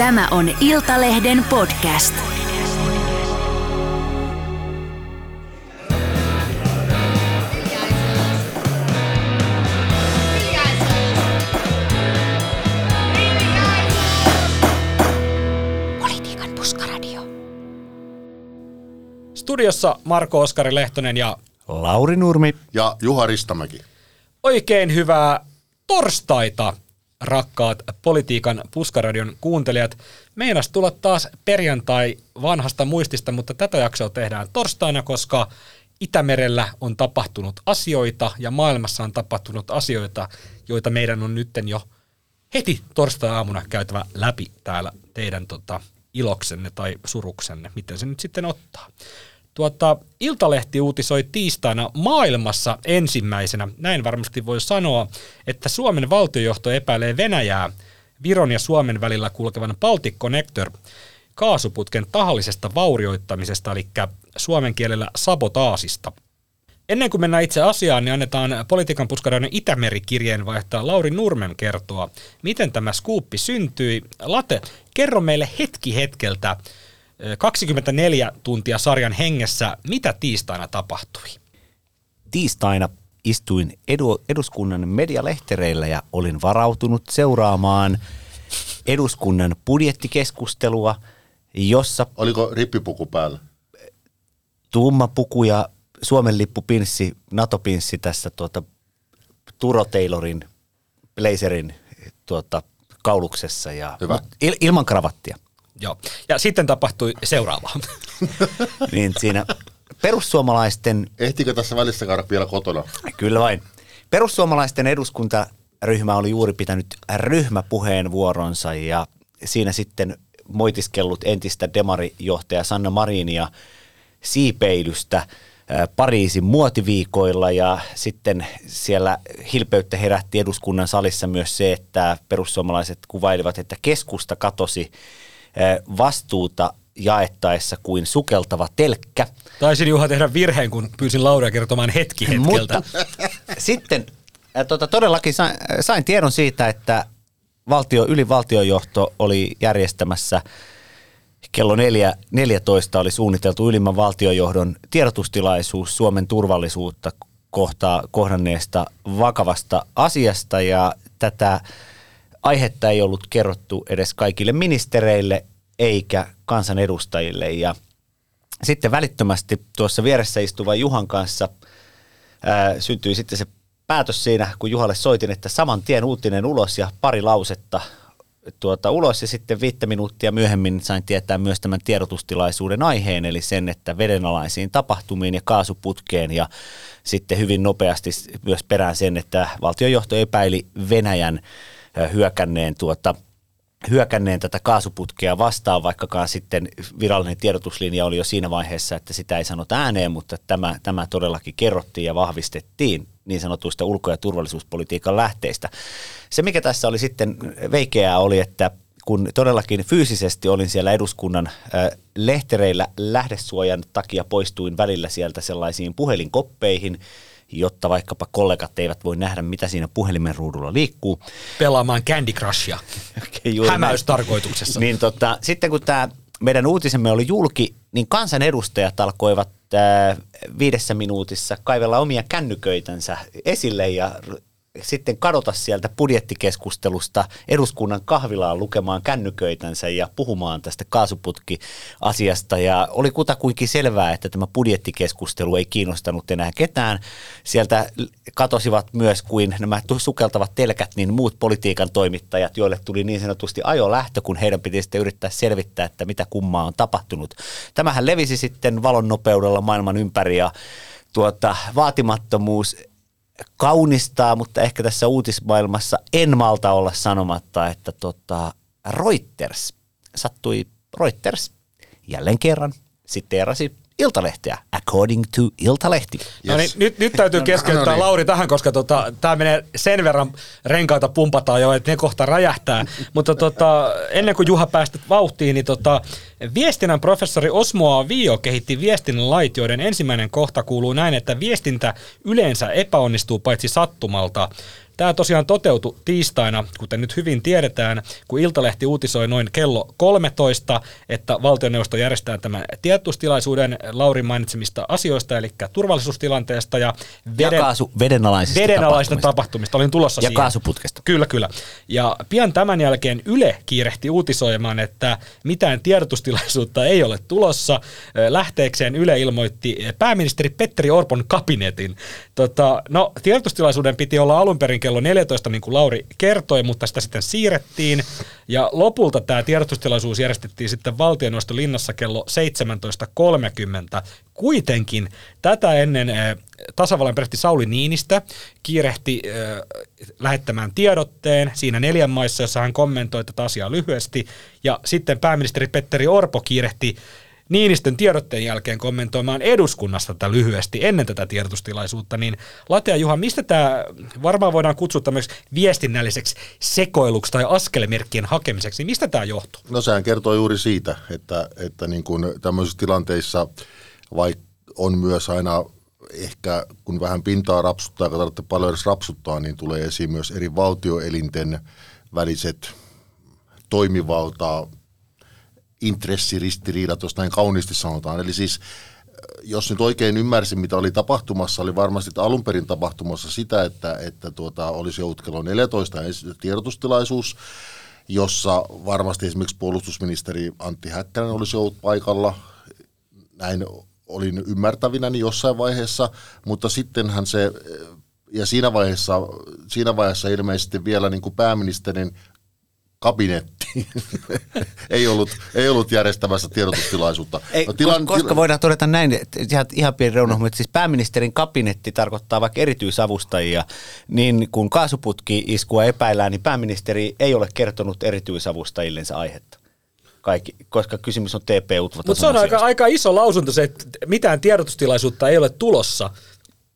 Tämä on Iltalehden podcast. Politiikan puskaradio. Studiossa Marko Oskari Lehtonen ja Lauri Nurmi. Ja Juha Ristamäki. oikein hyvää torstaita, rakkaat politiikan puskaradion kuuntelijat. Meinas tulla taas perjantai vanhasta muistista, mutta tätä jaksoa tehdään torstaina, koska Itämerellä on tapahtunut asioita ja maailmassa on tapahtunut asioita, joita meidän on nytten jo heti torstai-aamuna käytävä läpi täällä teidän tota, iloksenne tai suruksenne, miten se nyt sitten ottaa. Tuota, Iltalehti uutisoi tiistaina maailmassa ensimmäisenä, näin varmasti voi sanoa, että Suomen valtiojohto epäilee Venäjää Viron ja Suomen välillä kulkevan Baltic Connector kaasuputken tahallisesta vaurioittamisesta, eli suomen kielellä sabotaasista. Ennen kuin mennään itse asiaan, niin annetaan politiikan puskarainen Itämeri-kirjeenvaihtaja Lauri Nurmen kertoa, miten tämä skuuppi syntyi. Late, kerro meille hetki hetkeltä, 24 tuntia sarjan hengessä, mitä tiistaina tapahtui? Tiistaina istuin edu, eduskunnan medialehtereillä ja olin varautunut seuraamaan eduskunnan budjettikeskustelua, jossa Oliko rippipuku päällä? tumma puku ja Suomen lippupinssi, NATO-pinssi tässä tuota, Turo Taylorin blazerin tuota, kauluksessa ja Hyvä. il, ilman kravattia. Joo. Ja sitten tapahtui seuraava. Niin siinä perussuomalaisten Ehtikö tässä välissä käydä vielä kotona? Kyllä vain. Perussuomalaisten eduskuntaryhmä oli juuri pitänyt ryhmäpuheenvuoronsa ja siinä sitten moitiskellut entistä demarijohtaja Sanna Marinia siipeilystä ää, Pariisin muotiviikoilla ja sitten siellä hilpeyttä herätti eduskunnan salissa myös se, että perussuomalaiset kuvailivat, että keskusta katosi vastuuta jaettaessa kuin sukeltava telkkä. Taisin Juha tehdä virheen, kun pyysin Lauria kertomaan hetki hetkeltä. Mutta sitten tota, todellakin sain, sain tiedon siitä, että valtio, ylivaltiojohto oli järjestämässä kello 4, 14 oli suunniteltu ylimmän valtiojohdon tiedotustilaisuus Suomen turvallisuutta kohtaa, kohdanneesta vakavasta asiasta ja tätä aihetta ei ollut kerrottu edes kaikille ministereille eikä kansanedustajille. Ja sitten välittömästi tuossa vieressä istuvan Juhan kanssa ää, syntyi sitten se päätös siinä, kun Juhalle soitin, että saman tien uutinen ulos ja pari lausetta tuota, ulos. Ja sitten viittä minuuttia myöhemmin sain tietää myös tämän tiedotustilaisuuden aiheen, eli sen, että vedenalaisiin tapahtumiin ja kaasuputkeen. Ja sitten hyvin nopeasti myös perään sen, että valtiojohto epäili Venäjän hyökänneen tuota, hyökänneen tätä kaasuputkea vastaan, vaikkakaan sitten virallinen tiedotuslinja oli jo siinä vaiheessa, että sitä ei sanota ääneen, mutta tämä, tämä todellakin kerrottiin ja vahvistettiin niin sanotuista ulko- ja turvallisuuspolitiikan lähteistä. Se, mikä tässä oli sitten veikeää, oli, että kun todellakin fyysisesti olin siellä eduskunnan lehtereillä lähdesuojan takia poistuin välillä sieltä sellaisiin puhelinkoppeihin, jotta vaikkapa kollegat eivät voi nähdä, mitä siinä puhelimen ruudulla liikkuu. Pelaamaan Candy Crushia näin. hämäystarkoituksessa. Niin tota, sitten kun tämä meidän uutisemme oli julki, niin kansanedustajat alkoivat äh, viidessä minuutissa kaivella omia kännyköitänsä esille ja sitten kadota sieltä budjettikeskustelusta eduskunnan kahvilaan lukemaan kännyköitänsä ja puhumaan tästä kaasuputki-asiasta. Ja oli kutakuinkin selvää, että tämä budjettikeskustelu ei kiinnostanut enää ketään. Sieltä katosivat myös kuin nämä sukeltavat telkät, niin muut politiikan toimittajat, joille tuli niin sanotusti ajolähtö, kun heidän piti sitten yrittää selvittää, että mitä kummaa on tapahtunut. Tämähän levisi sitten valon nopeudella maailman ympäri ja tuota, vaatimattomuus kaunistaa, mutta ehkä tässä uutismaailmassa en malta olla sanomatta, että tota, Reuters sattui Reuters jälleen kerran siteerasi Iltalehteä, according to Iltalehti. No niin, nyt, nyt täytyy keskeyttää no niin. Lauri tähän, koska tota, tämä menee sen verran renkaita pumpataan jo, että ne kohta räjähtää. Mutta tota, ennen kuin Juha päästet vauhtiin, niin tota, viestinnän professori Osmoa Vio kehitti viestinnän lait, joiden ensimmäinen kohta kuuluu näin, että viestintä yleensä epäonnistuu paitsi sattumalta Tämä tosiaan toteutui tiistaina, kuten nyt hyvin tiedetään, kun Iltalehti uutisoi noin kello 13, että valtioneuvosto järjestää tämän tiedotustilaisuuden Laurin mainitsemista asioista, eli turvallisuustilanteesta ja ja kaasu, vedenalaisista, vedenalaisista tapahtumista. tapahtumista. Olin tulossa Ja siihen. kaasuputkesta. Kyllä, kyllä. Ja pian tämän jälkeen Yle kiirehti uutisoimaan, että mitään tiedotustilaisuutta ei ole tulossa. Lähteekseen Yle ilmoitti pääministeri Petteri Orpon kabinetin. Tota, no, tiedotustilaisuuden piti olla alun perin kello 14, niin kuin Lauri kertoi, mutta sitä sitten siirrettiin. Ja lopulta tämä tiedotustilaisuus järjestettiin sitten valtioneuvoston linnassa kello 17.30. Kuitenkin tätä ennen eh, tasavallan presidentti Sauli Niinistä kiirehti eh, lähettämään tiedotteen siinä neljän maissa, jossa hän kommentoi tätä asiaa lyhyesti. Ja sitten pääministeri Petteri Orpo kiirehti Niinistön tiedotteen jälkeen kommentoimaan eduskunnasta tätä lyhyesti ennen tätä tiedotustilaisuutta, niin Latea Juha, mistä tämä varmaan voidaan kutsua tämmöiseksi viestinnälliseksi sekoiluksi tai askelmerkkien hakemiseksi, niin mistä tämä johtuu? No sehän kertoo juuri siitä, että, että niin kuin tämmöisissä tilanteissa vaikka on myös aina ehkä kun vähän pintaa rapsuttaa, eikä tarvitse paljon edes rapsuttaa, niin tulee esiin myös eri valtioelinten väliset toimivaltaa, intressiristiriidat, jos näin kauniisti sanotaan. Eli siis jos nyt oikein ymmärsin, mitä oli tapahtumassa, oli varmasti alun perin tapahtumassa sitä, että, että tuota, olisi ollut kello 14 ensi- tiedotustilaisuus, jossa varmasti esimerkiksi puolustusministeri Antti Häkkänen olisi ollut paikalla. Näin olin ymmärtävinäni jossain vaiheessa, mutta sittenhän se, ja siinä vaiheessa, siinä vaiheessa ilmeisesti vielä niin kuin pääministerin kabinetti ei, ollut, ei ollut järjestämässä tiedotustilaisuutta. Ei, No, tilan, koska tila... voidaan todeta näin, että ihan, ihan pieni reunohmo, että siis pääministerin kabinetti tarkoittaa vaikka erityisavustajia, niin kun kaasuputki-iskua epäillään, niin pääministeri ei ole kertonut erityisavustajillensa aihetta. Kaikki, koska kysymys on TP-utva Mutta se on aika, aika iso lausunto se, että mitään tiedotustilaisuutta ei ole tulossa,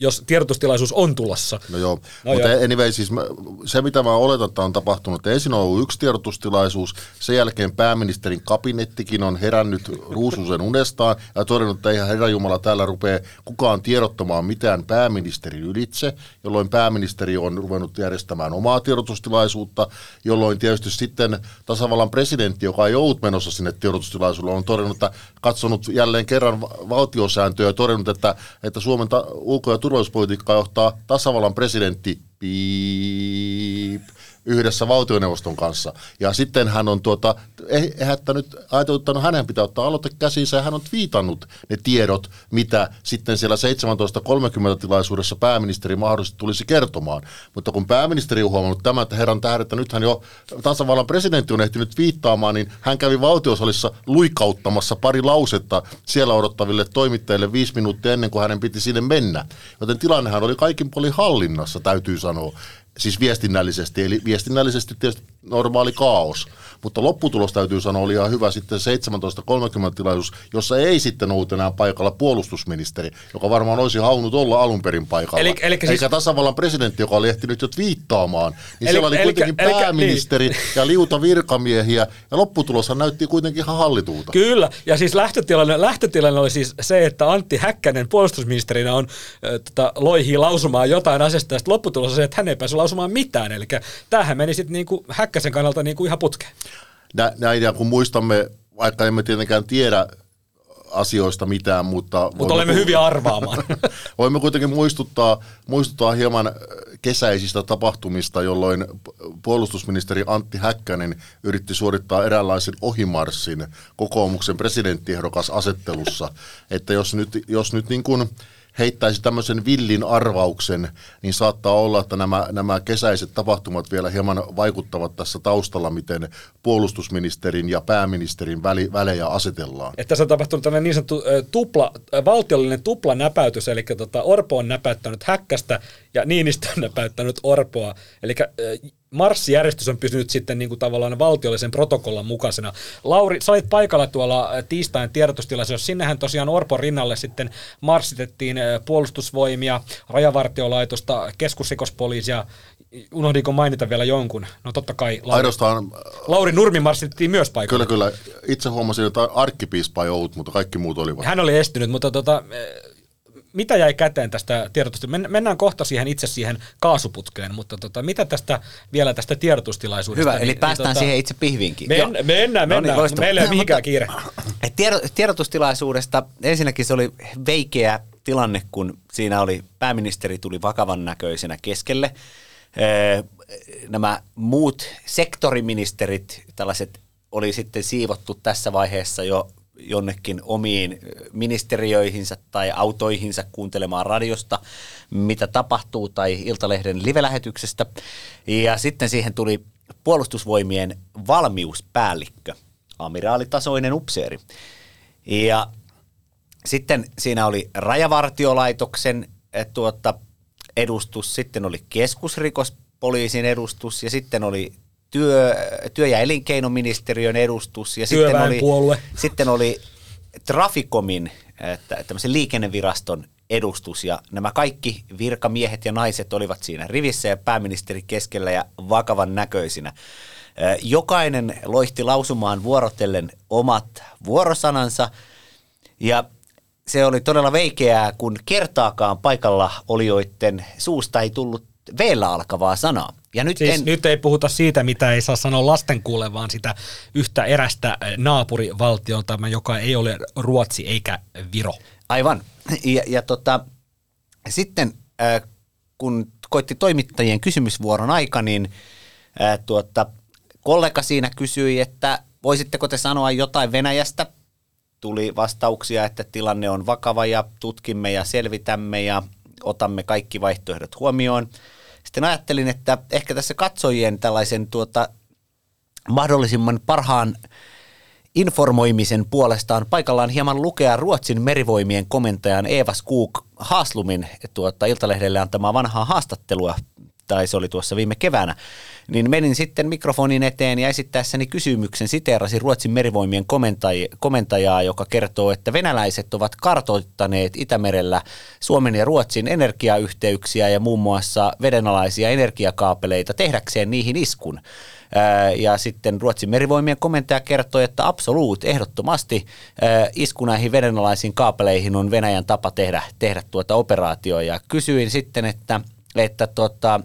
jos tiedotustilaisuus on tulossa. No joo, No mutta joo. anyway, siis mä, se mitä mä oletan, että on tapahtunut, että ensin on ollut yksi tiedotustilaisuus, sen jälkeen pääministerin kabinettikin on herännyt ruususen unestaan ja todennut, että eihän herra Jumala täällä rupea kukaan tiedottamaan mitään pääministerin ylitse, jolloin pääministeri on ruvennut järjestämään omaa tiedotustilaisuutta, jolloin tietysti sitten tasavallan presidentti, joka ei ollut menossa sinne tiedotustilaisuudelle, on todennut, että katsonut jälleen kerran va- valtiosääntöä ja todennut, että, että Suomen ta- ulko- ja turvallisuuspolitiikkaa johtaa tasavallan presidentti piip, yhdessä valtioneuvoston kanssa. Ja sitten hän on tuota, eh- ehättänyt, ajatellut, että hänen pitää ottaa aloite käsiinsä ja hän on twiitannut ne tiedot, mitä sitten siellä 17.30 tilaisuudessa pääministeri mahdollisesti tulisi kertomaan. Mutta kun pääministeri on huomannut tämän, että herran tähden, että nythän jo tasavallan presidentti on ehtinyt viittaamaan, niin hän kävi valtiosalissa luikauttamassa pari lausetta siellä odottaville toimittajille viisi minuuttia ennen kuin hänen piti sinne mennä. Joten tilannehan oli kaikin puolin hallinnassa, täytyy sanoa siis viestinnällisesti, eli viestinnällisesti tietysti normaali kaos. Mutta lopputulos täytyy sanoa oli ihan hyvä sitten 17.30 tilaisuus, jossa ei sitten ollut enää paikalla puolustusministeri, joka varmaan olisi halunnut olla alun perin paikalla. Eli- eli siis- Eikä tasavallan presidentti, joka oli ehtinyt jo twiittaamaan. Niin Eli- siellä oli eli- kuitenkin eli- pääministeri ja liuta virkamiehiä, ja lopputuloshan näytti kuitenkin ihan hallitulta. Kyllä, ja siis lähtötilanne, lähtötilanne oli siis se, että Antti Häkkänen puolustusministerinä on äh, tota, loihii lausumaan jotain asiasta, ja lopputulos on se, että hän ei päässyt lausumaan mitään. Eli tämähän meni sitten niinku Häkkäsen kannalta niinku ihan putkeen. Nä, näin, ja kun muistamme, vaikka emme tietenkään tiedä asioista mitään, mutta... Mutta olemme hyviä arvaamaan. Voimme kuitenkin muistuttaa, muistuttaa hieman kesäisistä tapahtumista, jolloin puolustusministeri Antti Häkkänen yritti suorittaa eräänlaisen ohimarssin kokoomuksen presidenttiehdokas asettelussa, että jos nyt, jos nyt niin kuin heittäisi tämmöisen villin arvauksen, niin saattaa olla, että nämä, nämä kesäiset tapahtumat vielä hieman vaikuttavat tässä taustalla, miten puolustusministerin ja pääministerin väli, välejä asetellaan. että tässä on tapahtunut tämmöinen niin sanottu tupla, valtiollinen tuplanäpäytys, eli tota, Orpo on näpäyttänyt Häkkästä ja Niinistö on näpäyttänyt Orpoa. Eli marssijärjestys on pysynyt sitten niin kuin tavallaan valtiollisen protokollan mukaisena. Lauri, sä olit paikalla tuolla tiistain tiedotustilaisuudessa. Sinnehän tosiaan Orpon rinnalle sitten marssitettiin puolustusvoimia, rajavartiolaitosta, keskusrikospoliisia. Unohdinko mainita vielä jonkun? No totta kai Lauri, Ainoastaan Lauri Nurmi marssitettiin myös paikalle. Kyllä, kyllä. Itse huomasin, että arkkipiispa ei ollut, mutta kaikki muut olivat. Hän oli estynyt, mutta tota, mitä jäi käteen tästä tiedotusta? Mennään kohta siihen itse siihen kaasuputkeen, mutta tota, mitä tästä vielä tästä tiedotustilaisuudesta? Hyvä, eli niin, päästään niin, siihen itse pihviinkin. Men, mennään, mennään, No niin. Meillä ei ole mihinkään kiire. Et tiedo- tiedotustilaisuudesta ensinnäkin se oli veikeä tilanne, kun siinä oli pääministeri tuli vakavan näköisenä keskelle. Ee, Nämä muut sektoriministerit, tällaiset oli sitten siivottu tässä vaiheessa jo jonnekin omiin ministeriöihinsä tai autoihinsa kuuntelemaan radiosta, mitä tapahtuu, tai Iltalehden live-lähetyksestä. Ja sitten siihen tuli puolustusvoimien valmiuspäällikkö, amiraalitasoinen upseeri. Ja sitten siinä oli rajavartiolaitoksen eh, tuota, edustus, sitten oli keskusrikospoliisin edustus ja sitten oli työ, työ- ja elinkeinoministeriön edustus ja sitten oli, sitten oli Traficomin, että tämmöisen liikenneviraston edustus ja nämä kaikki virkamiehet ja naiset olivat siinä rivissä ja pääministeri keskellä ja vakavan näköisinä. Jokainen loihti lausumaan vuorotellen omat vuorosanansa ja se oli todella veikeää, kun kertaakaan paikalla olijoiden suusta ei tullut veellä alkavaa sanaa. Ja nyt Siis en, nyt ei puhuta siitä, mitä ei saa sanoa lasten kuulle, vaan sitä yhtä erästä eh, naapurivaltiota, joka ei ole Ruotsi eikä Viro. Aivan. Ja, ja tota, sitten äh, kun koitti toimittajien kysymysvuoron aika, niin äh, tuota, kollega siinä kysyi, että voisitteko te sanoa jotain Venäjästä? Tuli vastauksia, että tilanne on vakava ja tutkimme ja selvitämme ja otamme kaikki vaihtoehdot huomioon. Sitten ajattelin, että ehkä tässä katsojien tällaisen tuota, mahdollisimman parhaan informoimisen puolestaan paikallaan hieman lukea Ruotsin merivoimien komentajan Eva Skog Haslumin tuota, Iltalehdelle antamaa vanhaa haastattelua, tai se oli tuossa viime keväänä, niin menin sitten mikrofonin eteen ja esittäessäni kysymyksen siteerasin Ruotsin merivoimien komentaj- komentajaa, joka kertoo, että venäläiset ovat kartoittaneet Itämerellä Suomen ja Ruotsin energiayhteyksiä ja muun muassa vedenalaisia energiakaapeleita tehdäkseen niihin iskun. Ja sitten Ruotsin merivoimien komentaja kertoi, että absoluut, ehdottomasti isku näihin vedenalaisiin kaapeleihin on Venäjän tapa tehdä, tehdä tuota operaatioa. Ja kysyin sitten, että, että tota,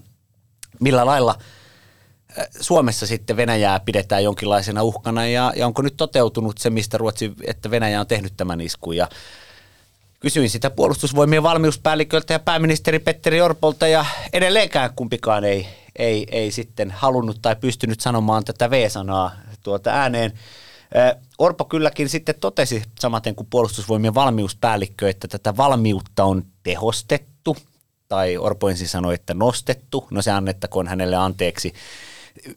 millä lailla ää, Suomessa sitten Venäjää pidetään jonkinlaisena uhkana ja, ja onko nyt toteutunut se, mistä Ruotsi, että Venäjä on tehnyt tämän iskun. Ja kysyin sitä puolustusvoimien valmiuspäälliköltä ja pääministeri Petteri Orpolta ja edelleenkään kumpikaan ei, ei, ei sitten halunnut tai pystynyt sanomaan tätä V-sanaa tuota ääneen. Ö, Orpo kylläkin sitten totesi samaten kuin puolustusvoimien valmiuspäällikkö, että tätä valmiutta on tehostettu, tai Orpo ensin sanoi, että nostettu, no se annettakoon hänelle anteeksi,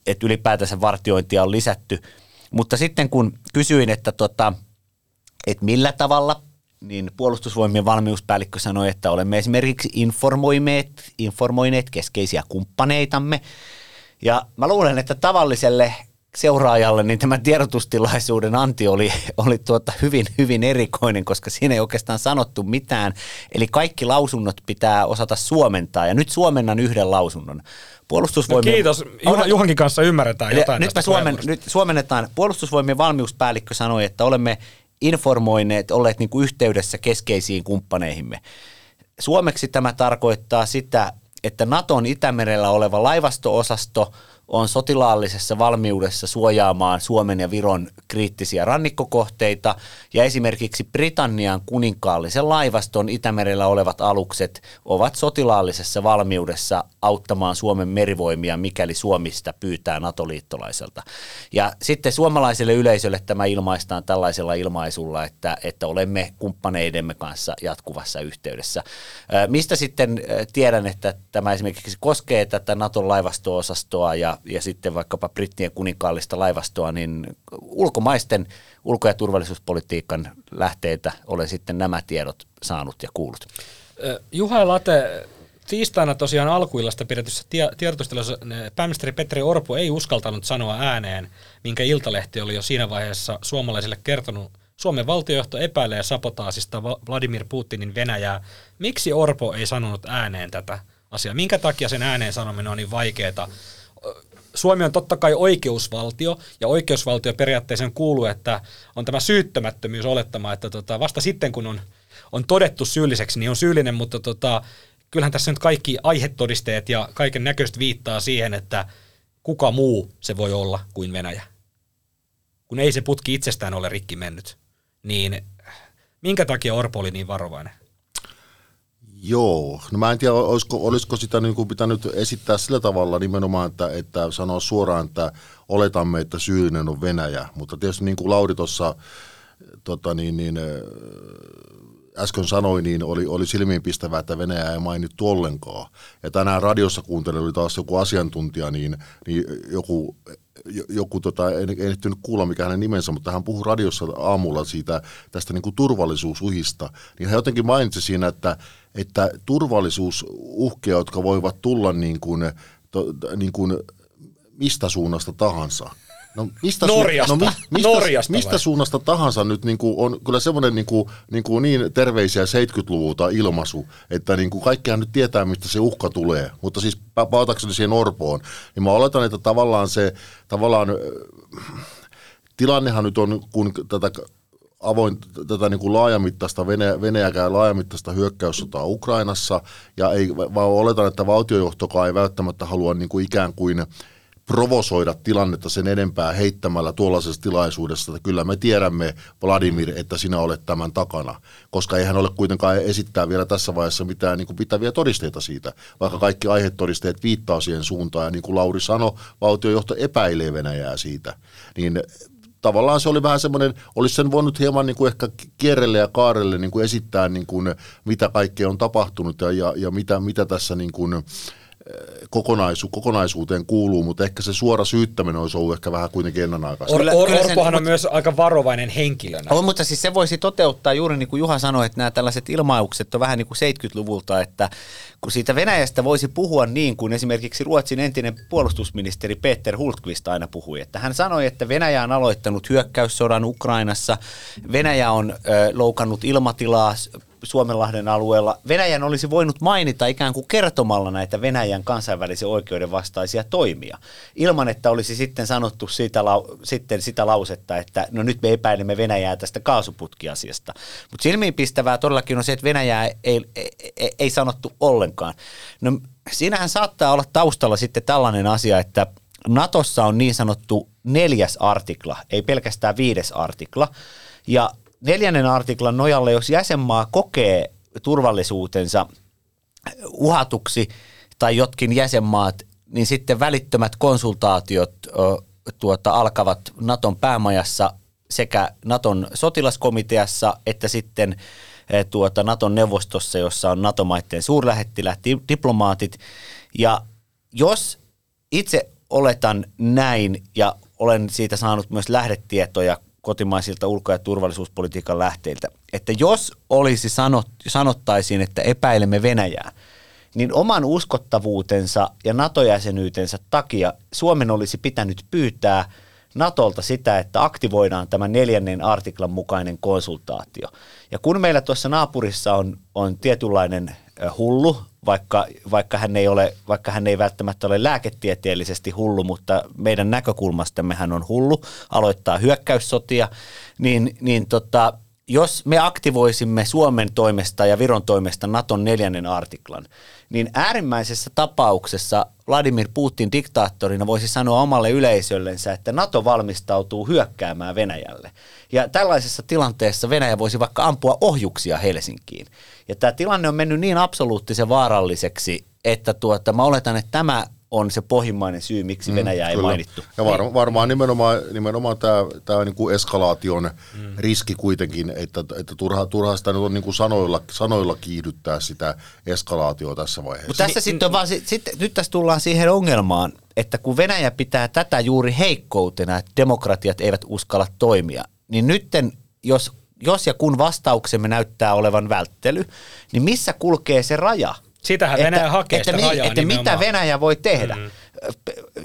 että ylipäätänsä vartiointia on lisätty. Mutta sitten kun kysyin, että, tota, että millä tavalla niin puolustusvoimien valmiuspäällikkö sanoi, että olemme esimerkiksi informoineet, informoineet keskeisiä kumppaneitamme. Ja mä luulen, että tavalliselle seuraajalle niin tämä tiedotustilaisuuden anti oli, oli tuota hyvin, hyvin erikoinen, koska siinä ei oikeastaan sanottu mitään. Eli kaikki lausunnot pitää osata suomentaa, ja nyt suomennan yhden lausunnon. No Puolustusvoimien... kiitos. Juha, Juhankin kanssa ymmärretään Eli jotain nyt, me suomen, nyt suomennetaan. Puolustusvoimien valmiuspäällikkö sanoi, että olemme informoineet, olleet niin kuin yhteydessä keskeisiin kumppaneihimme. Suomeksi tämä tarkoittaa sitä, että Naton Itämerellä oleva laivastoosasto on sotilaallisessa valmiudessa suojaamaan Suomen ja Viron kriittisiä rannikkokohteita ja esimerkiksi Britannian kuninkaallisen laivaston Itämerellä olevat alukset ovat sotilaallisessa valmiudessa auttamaan Suomen merivoimia, mikäli Suomista pyytää NATO-liittolaiselta. Ja sitten suomalaiselle yleisölle tämä ilmaistaan tällaisella ilmaisulla, että, että olemme kumppaneidemme kanssa jatkuvassa yhteydessä. Mistä sitten tiedän, että tämä esimerkiksi koskee tätä Naton laivasto-osastoa ja, ja sitten vaikkapa Brittien kuninkaallista laivastoa, niin ulkomaisten ulko- ja turvallisuuspolitiikan lähteitä olen sitten nämä tiedot saanut ja kuullut. Juha Late, tiistaina tosiaan alkuillasta pidetyssä tie- tiedotustelussa pääministeri Petteri Orpo ei uskaltanut sanoa ääneen, minkä Iltalehti oli jo siinä vaiheessa suomalaisille kertonut. Suomen valtiojohto epäilee sapotaasista Vladimir Putinin Venäjää. Miksi Orpo ei sanonut ääneen tätä asiaa? Minkä takia sen ääneen sanominen on niin vaikeaa? Suomi on totta kai oikeusvaltio, ja oikeusvaltio periaatteeseen kuuluu, että on tämä syyttämättömyys olettama, että tota, vasta sitten kun on on todettu syylliseksi, niin on syyllinen, mutta tota, kyllähän tässä nyt kaikki aihetodisteet ja kaiken näköistä viittaa siihen, että kuka muu se voi olla kuin Venäjä. Kun ei se putki itsestään ole rikki mennyt, niin minkä takia Orpo oli niin varovainen? Joo, no mä en tiedä, olisiko, olisiko sitä niin kuin pitänyt esittää sillä tavalla nimenomaan, että, että sanoa suoraan, että oletamme, että syyllinen on Venäjä, mutta tietysti niin kuin Lauri tuossa tota niin, niin, äsken sanoi, niin oli, oli silmiinpistävää, että Venäjä ei mainittu ollenkaan. Ja tänään radiossa kuuntelin, oli taas joku asiantuntija, niin, niin joku, joku tota, en, en ehtinyt kuulla mikä hänen nimensä, mutta hän puhui radiossa aamulla siitä tästä niin kuin turvallisuusuhista. Niin hän jotenkin mainitsi siinä, että, että turvallisuusuhkia, jotka voivat tulla niin kuin, to, niin kuin mistä suunnasta tahansa – No mistä, Norjasta. no, mi, mistä, Norjasta mistä suunnasta tahansa nyt niin kuin on kyllä semmoinen niin, kuin, niin, kuin niin terveisiä 70-luvulta ilmaisu, että niin kuin kaikkihan nyt tietää, mistä se uhka tulee. Mutta siis pautakseni siihen Orpoon, niin mä oletan, että tavallaan se, tavallaan tilannehan nyt on, kun tätä avoin tätä niin kuin laajamittaista Venäjä, Venäjäkään laajamittaista hyökkäyssotaa Ukrainassa, ja ei, vaan oletan, että valtiojohtokaan ei välttämättä halua niin kuin ikään kuin provosoida tilannetta sen enempää heittämällä tuollaisessa tilaisuudessa, että kyllä me tiedämme, Vladimir, että sinä olet tämän takana, koska eihän ole kuitenkaan esittää vielä tässä vaiheessa mitään niin kuin pitäviä todisteita siitä, vaikka kaikki aihetodisteet viittaa siihen suuntaan, ja niin kuin Lauri sanoi, valtiojohto epäilee Venäjää siitä, niin tavallaan se oli vähän semmoinen, olisi sen voinut hieman niin kuin ehkä kierrelle ja kaarelle niin kuin esittää, niin kuin, mitä kaikkea on tapahtunut ja, ja, ja mitä, mitä tässä niin kuin, kokonaisu, kokonaisuuteen kuuluu, mutta ehkä se suora syyttäminen olisi ollut ehkä vähän kuitenkin ennenaikaista. Or, or, Orpohan on myös aika varovainen henkilönä. On, mutta siis se voisi toteuttaa juuri niin kuin Juha sanoi, että nämä tällaiset ilmaukset on vähän niin kuin 70-luvulta, että kun siitä Venäjästä voisi puhua niin kuin esimerkiksi Ruotsin entinen puolustusministeri Peter Hultqvist aina puhui, että hän sanoi, että Venäjä on aloittanut hyökkäyssodan Ukrainassa, Venäjä on ö, loukannut ilmatilaa Suomenlahden alueella, Venäjän olisi voinut mainita ikään kuin kertomalla näitä Venäjän kansainvälisen oikeuden vastaisia toimia, ilman että olisi sitten sanottu siitä, sitten sitä lausetta, että no nyt me epäilemme Venäjää tästä kaasuputkiasiasta. Mutta silmiinpistävää todellakin on se, että Venäjää ei, ei, ei, ei sanottu ollenkaan. No siinähän saattaa olla taustalla sitten tällainen asia, että Natossa on niin sanottu neljäs artikla, ei pelkästään viides artikla, ja neljännen artiklan nojalle, jos jäsenmaa kokee turvallisuutensa uhatuksi tai jotkin jäsenmaat, niin sitten välittömät konsultaatiot tuota, alkavat Naton päämajassa sekä Naton sotilaskomiteassa että sitten tuota, Naton neuvostossa, jossa on NATO-maiden suurlähettiläät, diplomaatit. Ja jos itse oletan näin ja olen siitä saanut myös lähdetietoja kotimaisilta ulko- ja turvallisuuspolitiikan lähteiltä, että jos olisi sanot, sanottaisiin, että epäilemme Venäjää, niin oman uskottavuutensa ja NATO-jäsenyytensä takia Suomen olisi pitänyt pyytää Natolta sitä, että aktivoidaan tämä neljännen artiklan mukainen konsultaatio. Ja kun meillä tuossa naapurissa on, on tietynlainen hullu, vaikka, vaikka, hän ei ole, vaikka hän ei välttämättä ole lääketieteellisesti hullu, mutta meidän näkökulmastamme hän on hullu, aloittaa hyökkäyssotia, niin, niin tota, jos me aktivoisimme Suomen toimesta ja Viron toimesta Naton neljännen artiklan, niin äärimmäisessä tapauksessa Vladimir Putin diktaattorina voisi sanoa omalle yleisöllensä, että NATO valmistautuu hyökkäämään Venäjälle. Ja tällaisessa tilanteessa Venäjä voisi vaikka ampua ohjuksia Helsinkiin. Ja tämä tilanne on mennyt niin absoluuttisen vaaralliseksi, että tuota, mä oletan, että tämä on se pohjimmainen syy, miksi mm, Venäjä ei kyllä. mainittu. Ja var, niin. varmaan nimenomaan, nimenomaan tämä, tämä niin kuin eskalaation mm. riski kuitenkin, että, että turha, turha sitä nyt on niin kuin sanoilla, sanoilla kiihdyttää sitä eskalaatiota tässä vaiheessa. Mutta tässä niin, sitten on vaan, sit, nyt tässä tullaan siihen ongelmaan, että kun Venäjä pitää tätä juuri heikkoutena, että demokratiat eivät uskalla toimia, niin nytten, jos, jos ja kun vastauksemme näyttää olevan välttely, niin missä kulkee se raja? Sitähän että, Venäjä hakee että, sitä rajaa että mitä Venäjä voi tehdä. Mm.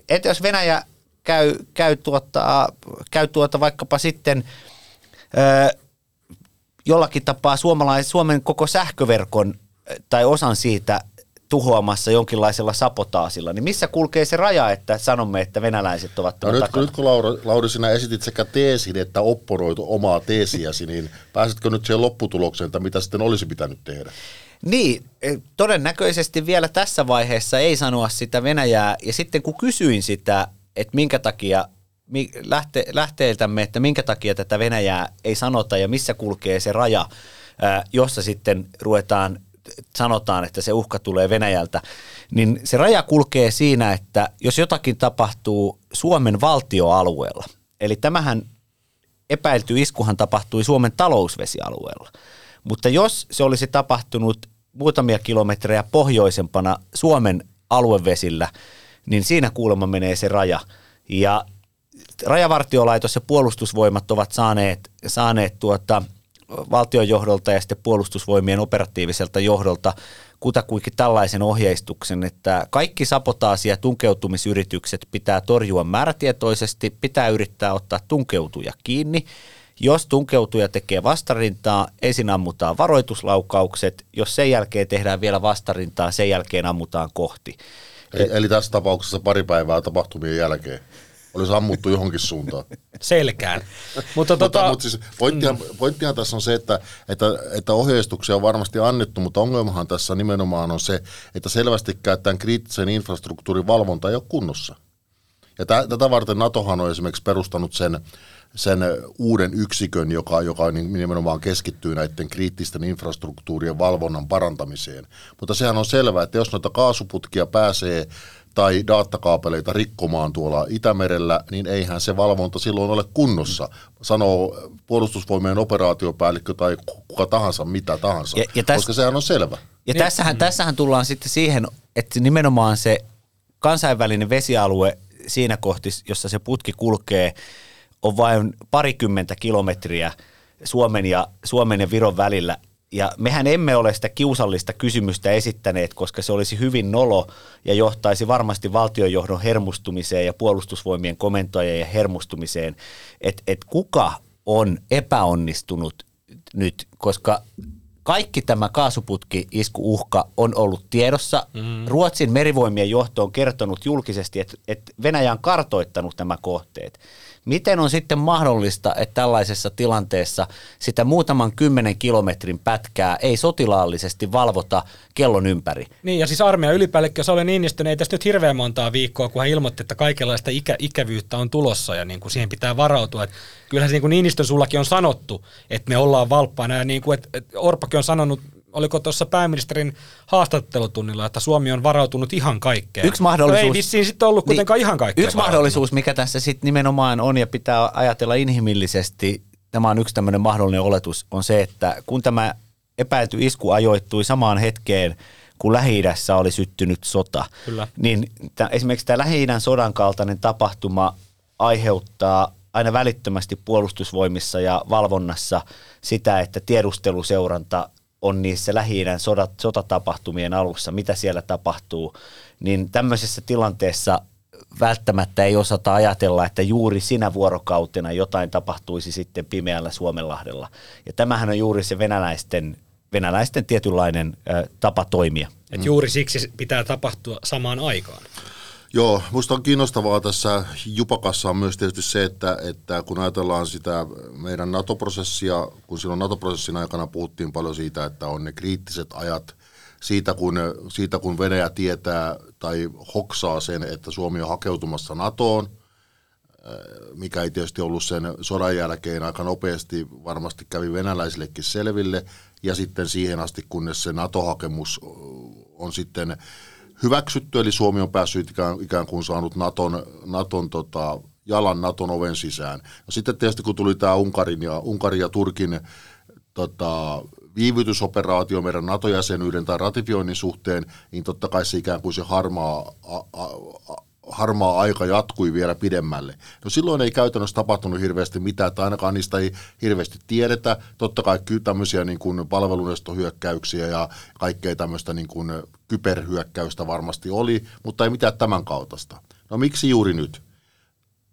Että jos Venäjä käy, käy, tuota, käy tuota vaikkapa sitten ö, jollakin tapaa suomalais, Suomen koko sähköverkon tai osan siitä tuhoamassa jonkinlaisella sapotaasilla, niin missä kulkee se raja, että sanomme, että venäläiset ovat No nyt, takana? nyt kun Laura, Lauri sinä esitit sekä teesin että opporoitu omaa teesiäsi, niin pääsetkö nyt siihen lopputulokseen, että mitä sitten olisi pitänyt tehdä? Niin, eh, todennäköisesti vielä tässä vaiheessa ei sanoa sitä Venäjää. Ja sitten kun kysyin sitä, että minkä takia lähte, lähteiltämme, että minkä takia tätä Venäjää ei sanota ja missä kulkee se raja, ää, jossa sitten ruvetaan, sanotaan, että se uhka tulee Venäjältä, niin se raja kulkee siinä, että jos jotakin tapahtuu Suomen valtioalueella, eli tämähän epäilty iskuhan tapahtui Suomen talousvesialueella. Mutta jos se olisi tapahtunut muutamia kilometrejä pohjoisempana Suomen aluevesillä, niin siinä kuulemma menee se raja. Ja Rajavartiolaitos ja puolustusvoimat ovat saaneet, saaneet tuota, valtionjohdolta ja sitten puolustusvoimien operatiiviselta johdolta kutakuinkin tällaisen ohjeistuksen, että kaikki sapotaasi- ja tunkeutumisyritykset pitää torjua määrätietoisesti, pitää yrittää ottaa tunkeutuja kiinni. Jos tunkeutuja tekee vastarintaa, ensin ammutaan varoituslaukaukset, jos sen jälkeen tehdään vielä vastarintaa, sen jälkeen ammutaan kohti. Eli, eli tässä tapauksessa pari päivää tapahtumien jälkeen olisi ammuttu johonkin suuntaan. Selkään. Mutta Tota, mutta siis pointtihan, pointtihan tässä on se, että, että, että ohjeistuksia on varmasti annettu, mutta ongelmahan tässä nimenomaan on se, että selvästikään tämän kriittisen infrastruktuurin valvonta ei ole kunnossa. Ja tä, tätä varten NATOhan on esimerkiksi perustanut sen, sen uuden yksikön, joka, joka nimenomaan keskittyy näiden kriittisten infrastruktuurien valvonnan parantamiseen. Mutta sehän on selvää, että jos noita kaasuputkia pääsee tai datakaapeleita rikkomaan tuolla Itämerellä, niin eihän se valvonta silloin ole kunnossa, sanoo puolustusvoimien operaatiopäällikkö tai kuka tahansa, mitä tahansa, Ja- ja täs- koska sehän on selvä. Ja niin. tässähän, tässähän tullaan sitten siihen, että nimenomaan se kansainvälinen vesialue siinä kohti, jossa se putki kulkee, on vain parikymmentä kilometriä Suomen ja, Suomen ja Viron välillä. Ja mehän emme ole sitä kiusallista kysymystä esittäneet, koska se olisi hyvin nolo ja johtaisi varmasti valtionjohdon hermostumiseen ja puolustusvoimien komentojen hermostumiseen, että et kuka on epäonnistunut nyt, koska kaikki tämä kaasuputki-iskuuhka on ollut tiedossa. Mm. Ruotsin merivoimien johto on kertonut julkisesti, että, että Venäjä on kartoittanut nämä kohteet. Miten on sitten mahdollista, että tällaisessa tilanteessa sitä muutaman kymmenen kilometrin pätkää ei sotilaallisesti valvota kellon ympäri? Niin, ja siis armeijan ylipäällikkö Sauli Niinistö ei tästä nyt hirveän montaa viikkoa, kun hän ilmoitti, että kaikenlaista ikä, ikävyyttä on tulossa ja niin kuin siihen pitää varautua. Et kyllähän se niin kuin Niinistön sullakin on sanottu, että me ollaan valppaana ja niin kuin, että, että Orpakin on sanonut, oliko tuossa pääministerin haastattelutunnilla, että Suomi on varautunut ihan kaikkeen. Yksi mahdollisuus, No ei vissiin sitten ollut kuitenkaan ihan kaikkeen Yksi varautunut. mahdollisuus, mikä tässä sitten nimenomaan on ja pitää ajatella inhimillisesti, tämä on yksi tämmöinen mahdollinen oletus, on se, että kun tämä epäilty isku ajoittui samaan hetkeen, kun lähi oli syttynyt sota, Kyllä. niin t- esimerkiksi tämä lähi sodan kaltainen tapahtuma aiheuttaa aina välittömästi puolustusvoimissa ja valvonnassa sitä, että tiedusteluseuranta on niissä lähi sodat, sotatapahtumien alussa, mitä siellä tapahtuu, niin tämmöisessä tilanteessa välttämättä ei osata ajatella, että juuri sinä vuorokautena jotain tapahtuisi sitten pimeällä Suomenlahdella. Ja tämähän on juuri se venäläisten, venäläisten tietynlainen ö, tapa toimia. Et juuri siksi pitää tapahtua samaan aikaan. Joo, minusta on kiinnostavaa tässä Jupakassa on myös tietysti se, että, että kun ajatellaan sitä meidän NATO-prosessia, kun silloin NATO-prosessin aikana puhuttiin paljon siitä, että on ne kriittiset ajat siitä kun, siitä, kun Venäjä tietää tai hoksaa sen, että Suomi on hakeutumassa NATOon, mikä ei tietysti ollut sen sodan jälkeen aika nopeasti varmasti kävi venäläisillekin selville, ja sitten siihen asti, kunnes se NATO-hakemus on sitten hyväksytty, eli Suomi on päässyt ikään, ikään kuin saanut Naton, Naton tota, jalan Naton oven sisään. Ja sitten tietysti kun tuli tämä Unkarin ja, Unkarin ja Turkin tota, viivytysoperaatio meidän NATO-jäsenyyden tai ratifioinnin suhteen, niin totta kai se ikään kuin se harmaa, a, a, a, harmaa aika jatkui vielä pidemmälle. No silloin ei käytännössä tapahtunut hirveästi mitään, tai ainakaan niistä ei hirveästi tiedetä. Totta kai kyllä tämmöisiä niin kuin palvelunestohyökkäyksiä ja kaikkea tämmöistä niin kuin kyberhyökkäystä varmasti oli, mutta ei mitään tämän kaltaista. No miksi juuri nyt?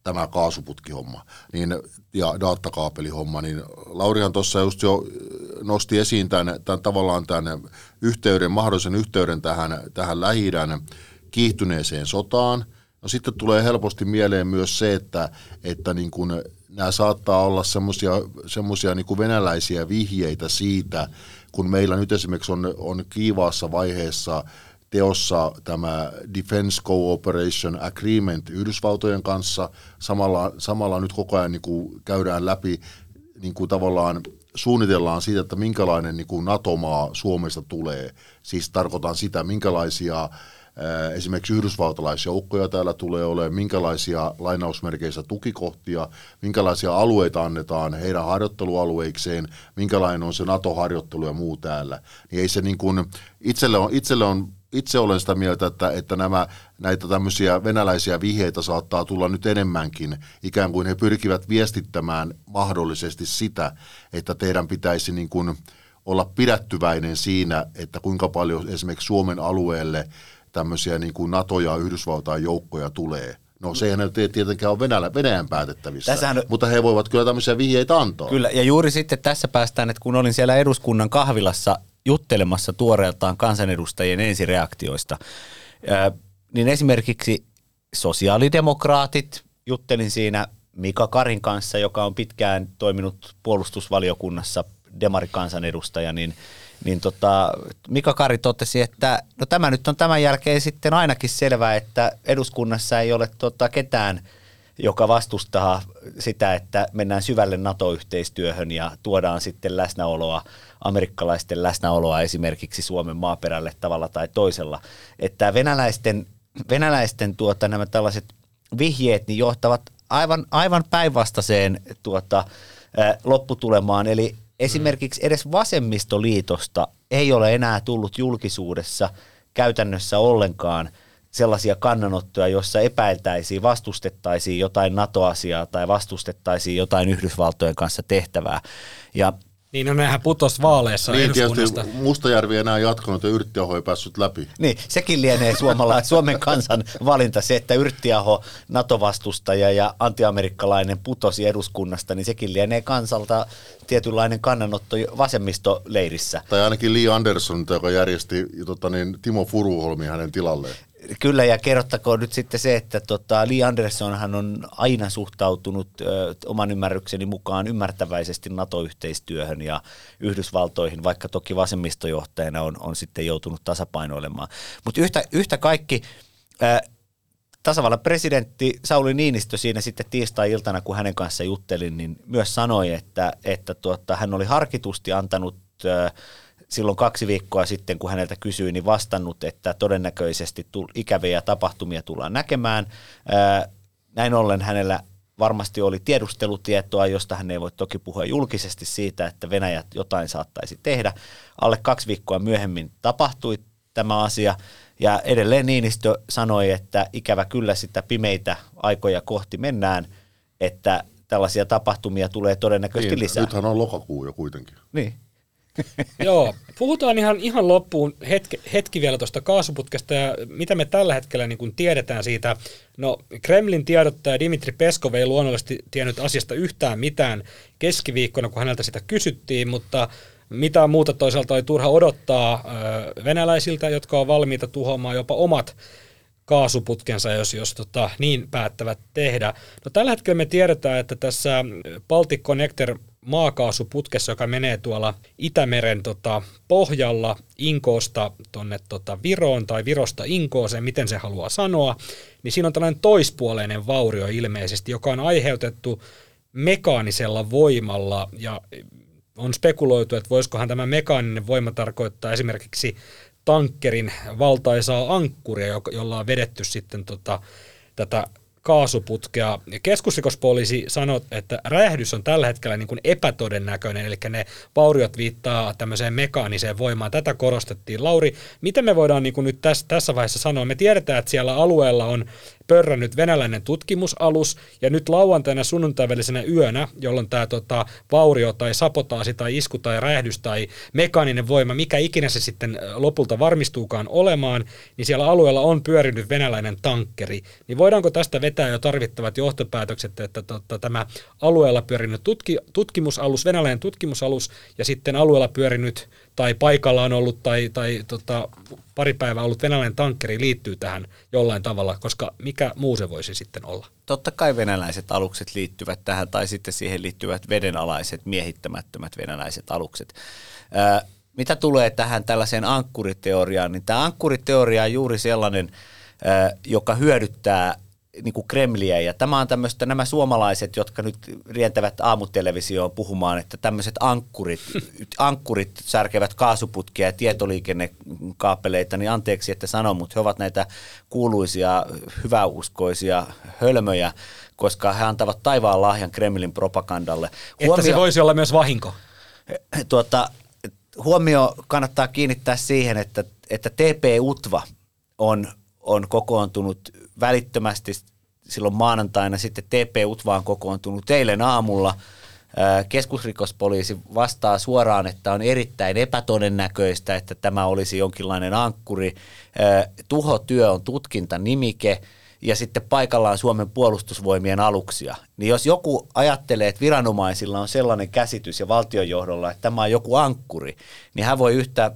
tämä kaasuputkihomma niin, ja datakaapelihomma, niin Laurihan tuossa just jo nosti esiin tämän, tämän tavallaan tämän yhteyden, mahdollisen yhteyden tähän, tähän lähi kiihtyneeseen sotaan. No sitten tulee helposti mieleen myös se, että, että niin kuin nämä saattaa olla semmoisia niin venäläisiä vihjeitä siitä, kun meillä nyt esimerkiksi on, on kiivaassa vaiheessa teossa tämä Defense Cooperation Agreement Yhdysvaltojen kanssa. Samalla, samalla nyt koko ajan niin kuin käydään läpi niin kuin tavallaan suunnitellaan siitä, että minkälainen niin kuin NATO-maa Suomesta tulee. Siis tarkoitan sitä, minkälaisia esimerkiksi yhdysvaltalaisjoukkoja täällä tulee olemaan, minkälaisia lainausmerkeissä tukikohtia, minkälaisia alueita annetaan heidän harjoittelualueikseen, minkälainen on se NATO-harjoittelu ja muu täällä. Niin ei se niin kuin, itselle on, itselle on itse olen sitä mieltä, että, että nämä, näitä tämmöisiä venäläisiä vihjeitä saattaa tulla nyt enemmänkin, ikään kuin he pyrkivät viestittämään mahdollisesti sitä, että teidän pitäisi niin kuin olla pidättyväinen siinä, että kuinka paljon esimerkiksi Suomen alueelle tämmöisiä niin kuin NATO- ja Yhdysvaltain joukkoja tulee. No sehän ei tietenkään ole Venäjän, Venäjän päätettävissä, Tässähän... mutta he voivat kyllä tämmöisiä vihjeitä antaa. Kyllä, ja juuri sitten tässä päästään, että kun olin siellä eduskunnan kahvilassa juttelemassa tuoreeltaan kansanedustajien ensireaktioista, niin esimerkiksi sosiaalidemokraatit, juttelin siinä Mika Karin kanssa, joka on pitkään toiminut puolustusvaliokunnassa demarikansanedustaja, niin, niin tota, Mika Kari totesi, että no tämä nyt on tämän jälkeen sitten ainakin selvää, että eduskunnassa ei ole tota ketään – joka vastustaa sitä, että mennään syvälle NATO-yhteistyöhön ja tuodaan sitten läsnäoloa, amerikkalaisten läsnäoloa esimerkiksi Suomen maaperälle tavalla tai toisella. Että venäläisten, venäläisten tuota, nämä tällaiset vihjeet niin johtavat aivan, aivan päinvastaiseen tuota, lopputulemaan. Eli esimerkiksi edes vasemmistoliitosta ei ole enää tullut julkisuudessa käytännössä ollenkaan – sellaisia kannanottoja, joissa epäiltäisiin, vastustettaisiin jotain NATO-asiaa tai vastustettaisiin jotain Yhdysvaltojen kanssa tehtävää. Ja niin, no nehän putos vaaleissa niin, eduskunnasta. Mustajärvi enää jatkanut ja Yrttiaho ei päässyt läpi. Niin, sekin lienee Suomala, Suomen kansan valinta se, että Yrttiaho, NATO-vastustaja ja antiamerikkalainen putosi eduskunnasta, niin sekin lienee kansalta tietynlainen kannanotto vasemmistoleirissä. Tai ainakin Lee Anderson, joka järjesti tota niin, Timo Furuholmi hänen tilalleen. Kyllä, ja kerrottakoon nyt sitten se, että tota, Lee Andersonhan on aina suhtautunut ö, oman ymmärrykseni mukaan ymmärtäväisesti NATO-yhteistyöhön ja Yhdysvaltoihin, vaikka toki vasemmistojohtajana on, on sitten joutunut tasapainoilemaan. Mutta yhtä, yhtä kaikki, ö, tasavallan presidentti Sauli Niinistö siinä sitten tiistai-iltana, kun hänen kanssa juttelin, niin myös sanoi, että, että tuota, hän oli harkitusti antanut ö, silloin kaksi viikkoa sitten, kun häneltä kysyin, niin vastannut, että todennäköisesti ikäviä tapahtumia tullaan näkemään. Näin ollen hänellä varmasti oli tiedustelutietoa, josta hän ei voi toki puhua julkisesti siitä, että Venäjä jotain saattaisi tehdä. Alle kaksi viikkoa myöhemmin tapahtui tämä asia, ja edelleen Niinistö sanoi, että ikävä kyllä sitä pimeitä aikoja kohti mennään, että tällaisia tapahtumia tulee todennäköisesti niin, lisää. Nythän on lokakuu jo kuitenkin. Niin. Joo, puhutaan ihan, ihan loppuun hetki, hetki vielä tuosta kaasuputkesta ja mitä me tällä hetkellä niin kun tiedetään siitä. No Kremlin tiedottaja Dimitri Peskov ei luonnollisesti tiennyt asiasta yhtään mitään keskiviikkona, kun häneltä sitä kysyttiin, mutta mitä muuta toisaalta oli turha odottaa venäläisiltä, jotka on valmiita tuhoamaan jopa omat kaasuputkensa, jos, jos tota, niin päättävät tehdä. No, tällä hetkellä me tiedetään, että tässä Baltic Connector maakaasuputkessa, joka menee tuolla Itämeren tota, pohjalla Inkoosta tuonne tota, Viroon tai Virosta Inkooseen, miten se haluaa sanoa, niin siinä on tällainen toispuoleinen vaurio ilmeisesti, joka on aiheutettu mekaanisella voimalla. Ja on spekuloitu, että voisikohan tämä mekaaninen voima tarkoittaa esimerkiksi tankkerin valtaisaa ankkuria, jolla on vedetty sitten tota, tätä kaasuputkea. Keskusrikospoliisi sanoi, että räjähdys on tällä hetkellä niin kuin epätodennäköinen, eli ne vauriot viittaa tämmöiseen mekaaniseen voimaan. Tätä korostettiin. Lauri, miten me voidaan niin kuin nyt tässä, tässä vaiheessa sanoa? Me tiedetään, että siellä alueella on pörrännyt venäläinen tutkimusalus, ja nyt lauantaina sunnuntaivälisenä yönä, jolloin tämä tota, vaurio tai sapotaasi tai isku tai räjähdys tai mekaaninen voima, mikä ikinä se sitten lopulta varmistuukaan olemaan, niin siellä alueella on pyörinyt venäläinen tankkeri. Niin voidaanko tästä vetää vetää jo tarvittavat johtopäätökset, että tota, tämä alueella pyörinyt tutki, tutkimusalus, venäläinen tutkimusalus ja sitten alueella pyörinyt tai paikalla on ollut tai, tai tota, pari päivää ollut venäläinen tankkeri liittyy tähän jollain tavalla, koska mikä muu se voisi sitten olla? Totta kai venäläiset alukset liittyvät tähän, tai sitten siihen liittyvät vedenalaiset, miehittämättömät venäläiset alukset. Ää, mitä tulee tähän tällaiseen ankkuriteoriaan, niin tämä ankkuriteoria on juuri sellainen, joka hyödyttää niin kuin Kremliä. Ja tämä on tämmöistä, nämä suomalaiset, jotka nyt rientävät aamutelevisioon puhumaan, että tämmöiset ankkurit, ankkurit särkevät kaasuputkia ja tietoliikennekaapeleita, niin anteeksi, että sanon, mutta he ovat näitä kuuluisia, hyväuskoisia hölmöjä, koska he antavat taivaan lahjan Kremlin propagandalle. Huomio, että se voisi olla myös vahinko. Tuota, huomio kannattaa kiinnittää siihen, että, että TP-UTVA on, on kokoontunut välittömästi silloin maanantaina sitten TP-UTVA on kokoontunut eilen aamulla. Keskusrikospoliisi vastaa suoraan, että on erittäin epätodennäköistä, että tämä olisi jonkinlainen ankkuri. Tuhotyö on tutkintanimike ja sitten paikallaan Suomen puolustusvoimien aluksia. Niin jos joku ajattelee, että viranomaisilla on sellainen käsitys ja valtionjohdolla, että tämä on joku ankkuri, niin hän voi yhtä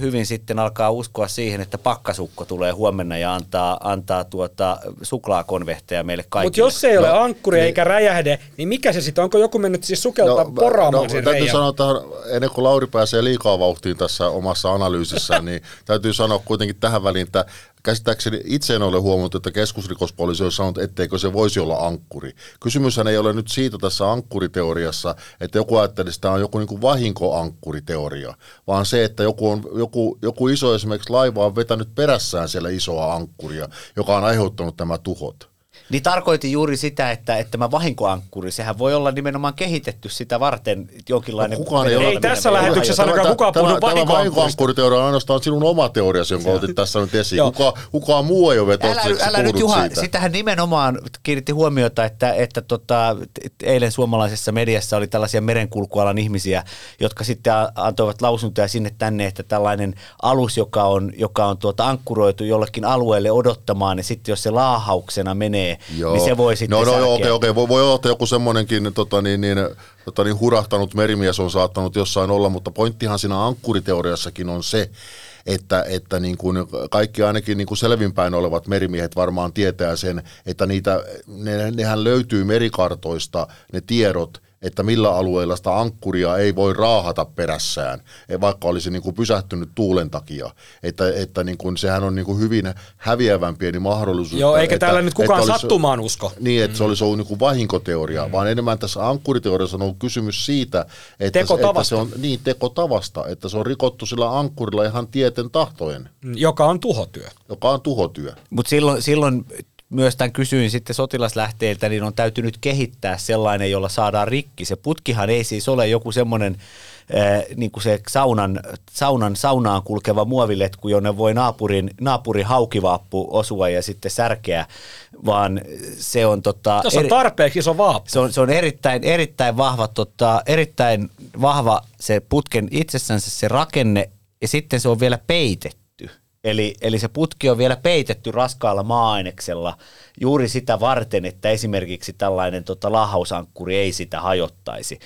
hyvin sitten alkaa uskoa siihen, että pakkasukko tulee huomenna ja antaa, antaa tuota suklaakonvehteja meille kaikille. Mutta jos se ei ole no, ankkuri niin, eikä räjähde, niin mikä se sitten? Onko joku mennyt siis sukeltaa no, poraamaan no, sen Täytyy sanoa, että ennen kuin Lauri pääsee liikaa vauhtiin tässä omassa analyysissään, niin täytyy sanoa kuitenkin tähän väliin, että käsittääkseni itse en ole huomannut, että keskusrikospoliisi on sanonut, etteikö se voisi olla ankkuri. Kysymyshän ei ole nyt siitä tässä ankkuriteoriassa, että joku ajattelee, että tämä on joku niin vahinkoankkuriteoria, vaan se, että joku, on, joku, joku iso esimerkiksi laiva on vetänyt perässään siellä isoa ankkuria, joka on aiheuttanut nämä tuhot. Niin tarkoitin juuri sitä, että, että tämä vahinkoankkuri, sehän voi olla nimenomaan kehitetty sitä varten jonkinlainen... No, kukaan ei, ole, ei tässä lähetyksessä ainakaan kukaan puhunut vahinkoankkuriteoria. Tämä on ainoastaan sinun oma teoriasi, jonka otit tässä nyt esiin. Kuka, kukaan muu ei ole vetossa, älä, älä nyt Juha, siitä. sitähän nimenomaan kiinnitti huomiota, että, että tota, eilen suomalaisessa mediassa oli tällaisia merenkulkualan ihmisiä, jotka sitten antoivat lausuntoja sinne tänne, että tällainen alus, joka on, joka on tuota ankkuroitu jollekin alueelle odottamaan, niin sitten jos se laahauksena menee Joo. niin se voi sitten No, no joo, okei, okei. Voi, voi olla, että joku semmoinenkin tota, niin, niin, tota, niin hurahtanut merimies on saattanut jossain olla, mutta pointtihan siinä ankkuriteoriassakin on se, että, että niin kuin kaikki ainakin niin kuin selvinpäin olevat merimiehet varmaan tietää sen, että niitä, ne, nehän löytyy merikartoista ne tiedot, että millä alueilla sitä ankkuria ei voi raahata perässään, e, vaikka olisi niin kuin pysähtynyt tuulen takia. Että, että niin kuin, sehän on niin kuin hyvin häviävän pieni mahdollisuus. Joo, eikä että, täällä nyt kukaan olisi, sattumaan usko. Niin, että se olisi ollut niin kuin vahinkoteoria, mm. vaan enemmän tässä ankkuriteoriassa on ollut kysymys siitä, että, että se on niin tekotavasta, että se on rikottu sillä ankkurilla ihan tieten tahtojen. Mm, joka on tuhotyö. Joka on tuhotyö. Mutta silloin, silloin myös tämän kysyin sitten sotilaslähteiltä, niin on täytynyt kehittää sellainen, jolla saadaan rikki. Se putkihan ei siis ole joku semmoinen niin kuin se saunan, saunan saunaan kulkeva muoviletku, jonne voi naapurin, naapurin haukivaappu osua ja sitten särkeä, vaan se on... Tota, Tuossa on tarpeeksi iso vaappu. Se on, se on erittäin, erittäin, vahva, tota, erittäin vahva se putken itsessänsä se rakenne ja sitten se on vielä peitetty Eli, eli se putki on vielä peitetty raskaalla maa-aineksella juuri sitä varten, että esimerkiksi tällainen tota, lahausankkuri ei sitä hajottaisi.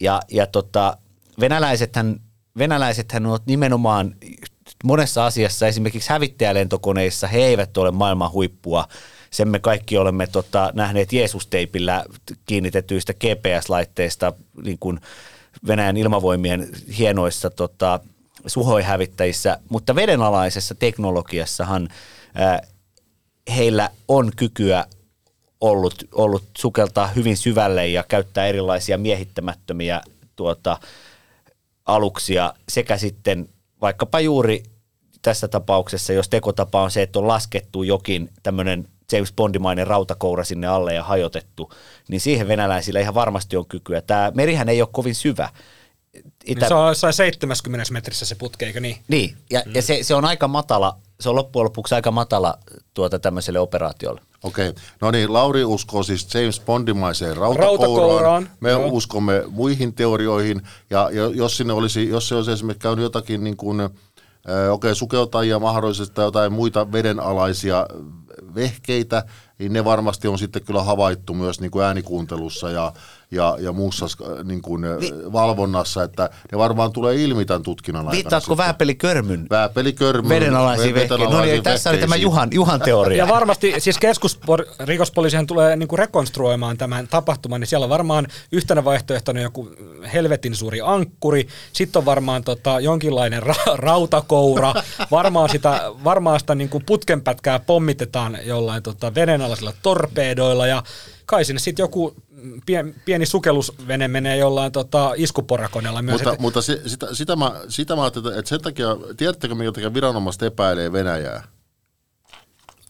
Ja, ja tota, venäläisethän, venäläisethän ovat nimenomaan monessa asiassa, esimerkiksi hävittäjälentokoneissa, he eivät ole maailman huippua. Sen me kaikki olemme tota, nähneet Jeesus-teipillä kiinnitetyistä GPS-laitteista niin kuin Venäjän ilmavoimien hienoissa tota, suhoihävittäjissä, mutta vedenalaisessa teknologiassahan ää, heillä on kykyä ollut, ollut sukeltaa hyvin syvälle ja käyttää erilaisia miehittämättömiä tuota, aluksia sekä sitten vaikkapa juuri tässä tapauksessa, jos tekotapa on se, että on laskettu jokin tämmöinen James Bondimainen rautakoura sinne alle ja hajotettu, niin siihen venäläisillä ihan varmasti on kykyä. Tämä merihän ei ole kovin syvä, Itä... Niin se on jossain 70 metrissä se putke, eikö niin? Niin, ja, mm. ja se, se on aika matala, se on loppujen lopuksi aika matala tuota tämmöiselle operaatiolle. Okei, okay. no niin, Lauri uskoo siis James Bondimaiseen rautakouraan. rautakouraan. Me joo. uskomme muihin teorioihin, ja jos sinne olisi, jos se olisi esimerkiksi käynyt jotakin niin kuin, okei, okay, sukeltajia mahdollisesti tai jotain muita vedenalaisia vehkeitä, niin ne varmasti on sitten kyllä havaittu myös niin kuin äänikuuntelussa ja, ja, ja muussa äh, niin kuin Vi- valvonnassa, että ne varmaan tulee ilmi tämän tutkinnan aikana. Viittaatko vääpelikörmyn Vääpelikörmyn, vedenalaisiin ve- vehkeisiin? No niin, tässä oli tämä. Juhan, Juhan teoria. Ja varmasti siis keskusrikospoliisihan tulee niinku rekonstruoimaan tämän tapahtuman, niin siellä on varmaan yhtenä vaihtoehtona joku helvetin suuri ankkuri, sitten on varmaan tota, jonkinlainen ra- rautakoura, varmaan sitä, varmaan sitä niinku putkenpätkää pommitetaan jollain tota, vedenalaisilla torpeedoilla ja kai sinne sitten joku pien, pieni sukellusvene menee jollain tota, iskuporakoneella myös. Mutta, et- mutta se, sitä, sitä, mä, sitä mä ajattelin, että sen takia, tiedättekö minkä takia viranomaiset epäilee Venäjää?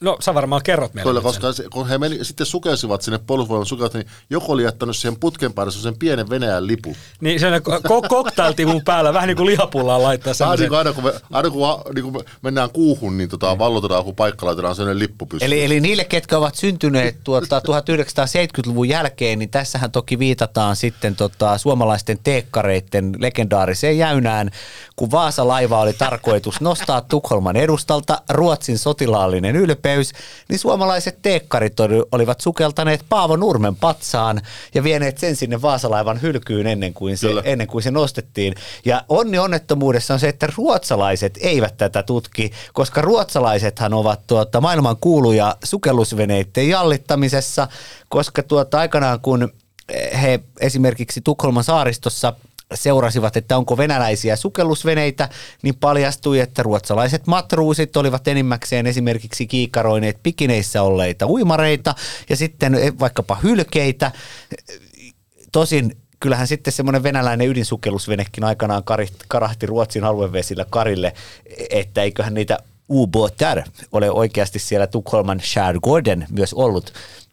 No sä varmaan kerrot meille. Kyllä, sen. koska se, kun he meni, sitten sukelsivat sinne puolustusvoiman sukelta, niin joku oli jättänyt siihen putken päälle sen pienen Venäjän lipun. Niin se ko- cocktailtivun päällä, vähän niin kuin lihapullaan laittaa semmoisen. niin kuin aina kun, me, aina kun, a- niin kun me mennään kuuhun, niin tota, vallotetaan joku paikka, laitetaan sellainen lippu pystyyn. Eli, eli niille, ketkä ovat syntyneet tuota 1970-luvun jälkeen, niin tässähän toki viitataan sitten tota suomalaisten teekkareiden legendaariseen jäynään, kun Vaasa-laiva oli tarkoitus nostaa Tukholman edustalta Ruotsin sotilaallinen ylpeys, niin suomalaiset teekkarit oli- olivat sukeltaneet Paavo Nurmen patsaan ja vieneet sen sinne Vaasalaivan hylkyyn ennen kuin se, Kyllä. ennen kuin se nostettiin. Ja onni onnettomuudessa on se, että ruotsalaiset eivät tätä tutki, koska ruotsalaisethan ovat tuota, maailman kuuluja sukellusveneiden jallittamisessa, koska tuota, aikanaan kun he esimerkiksi Tukholman saaristossa seurasivat, että onko venäläisiä sukellusveneitä, niin paljastui, että ruotsalaiset matruusit olivat enimmäkseen esimerkiksi kiikaroineet pikineissä olleita uimareita ja sitten eh, vaikkapa hylkeitä. Tosin kyllähän sitten semmoinen venäläinen ydinsukellusvenekin aikanaan karahti Ruotsin aluevesillä karille, että eiköhän niitä ubåtar ole oikeasti siellä Tukholman skärgården myös ollut.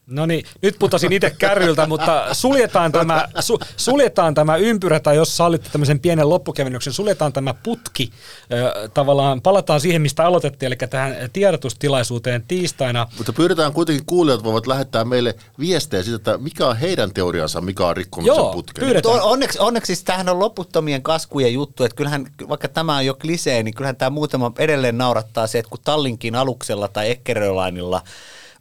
No niin, nyt putosin itse kärryltä, mutta suljetaan tämä, su, suljetaan tämä ympyrä, tai jos sallitte tämmöisen pienen loppukevennyksen, suljetaan tämä putki. Ö, tavallaan palataan siihen, mistä aloitettiin, eli tähän tiedotustilaisuuteen tiistaina. Mutta pyydetään kuitenkin kuulijat voivat lähettää meille viestejä siitä, että mikä on heidän teoriansa, mikä on rikkonut Joo, pyydetään. On- onneksi, onneksi siis tämähän on loputtomien kaskujen juttu, että kyllähän, vaikka tämä on jo klisee, niin kyllähän tämä muutama edelleen naurattaa se, että kun Tallinkin aluksella tai Eckerölainilla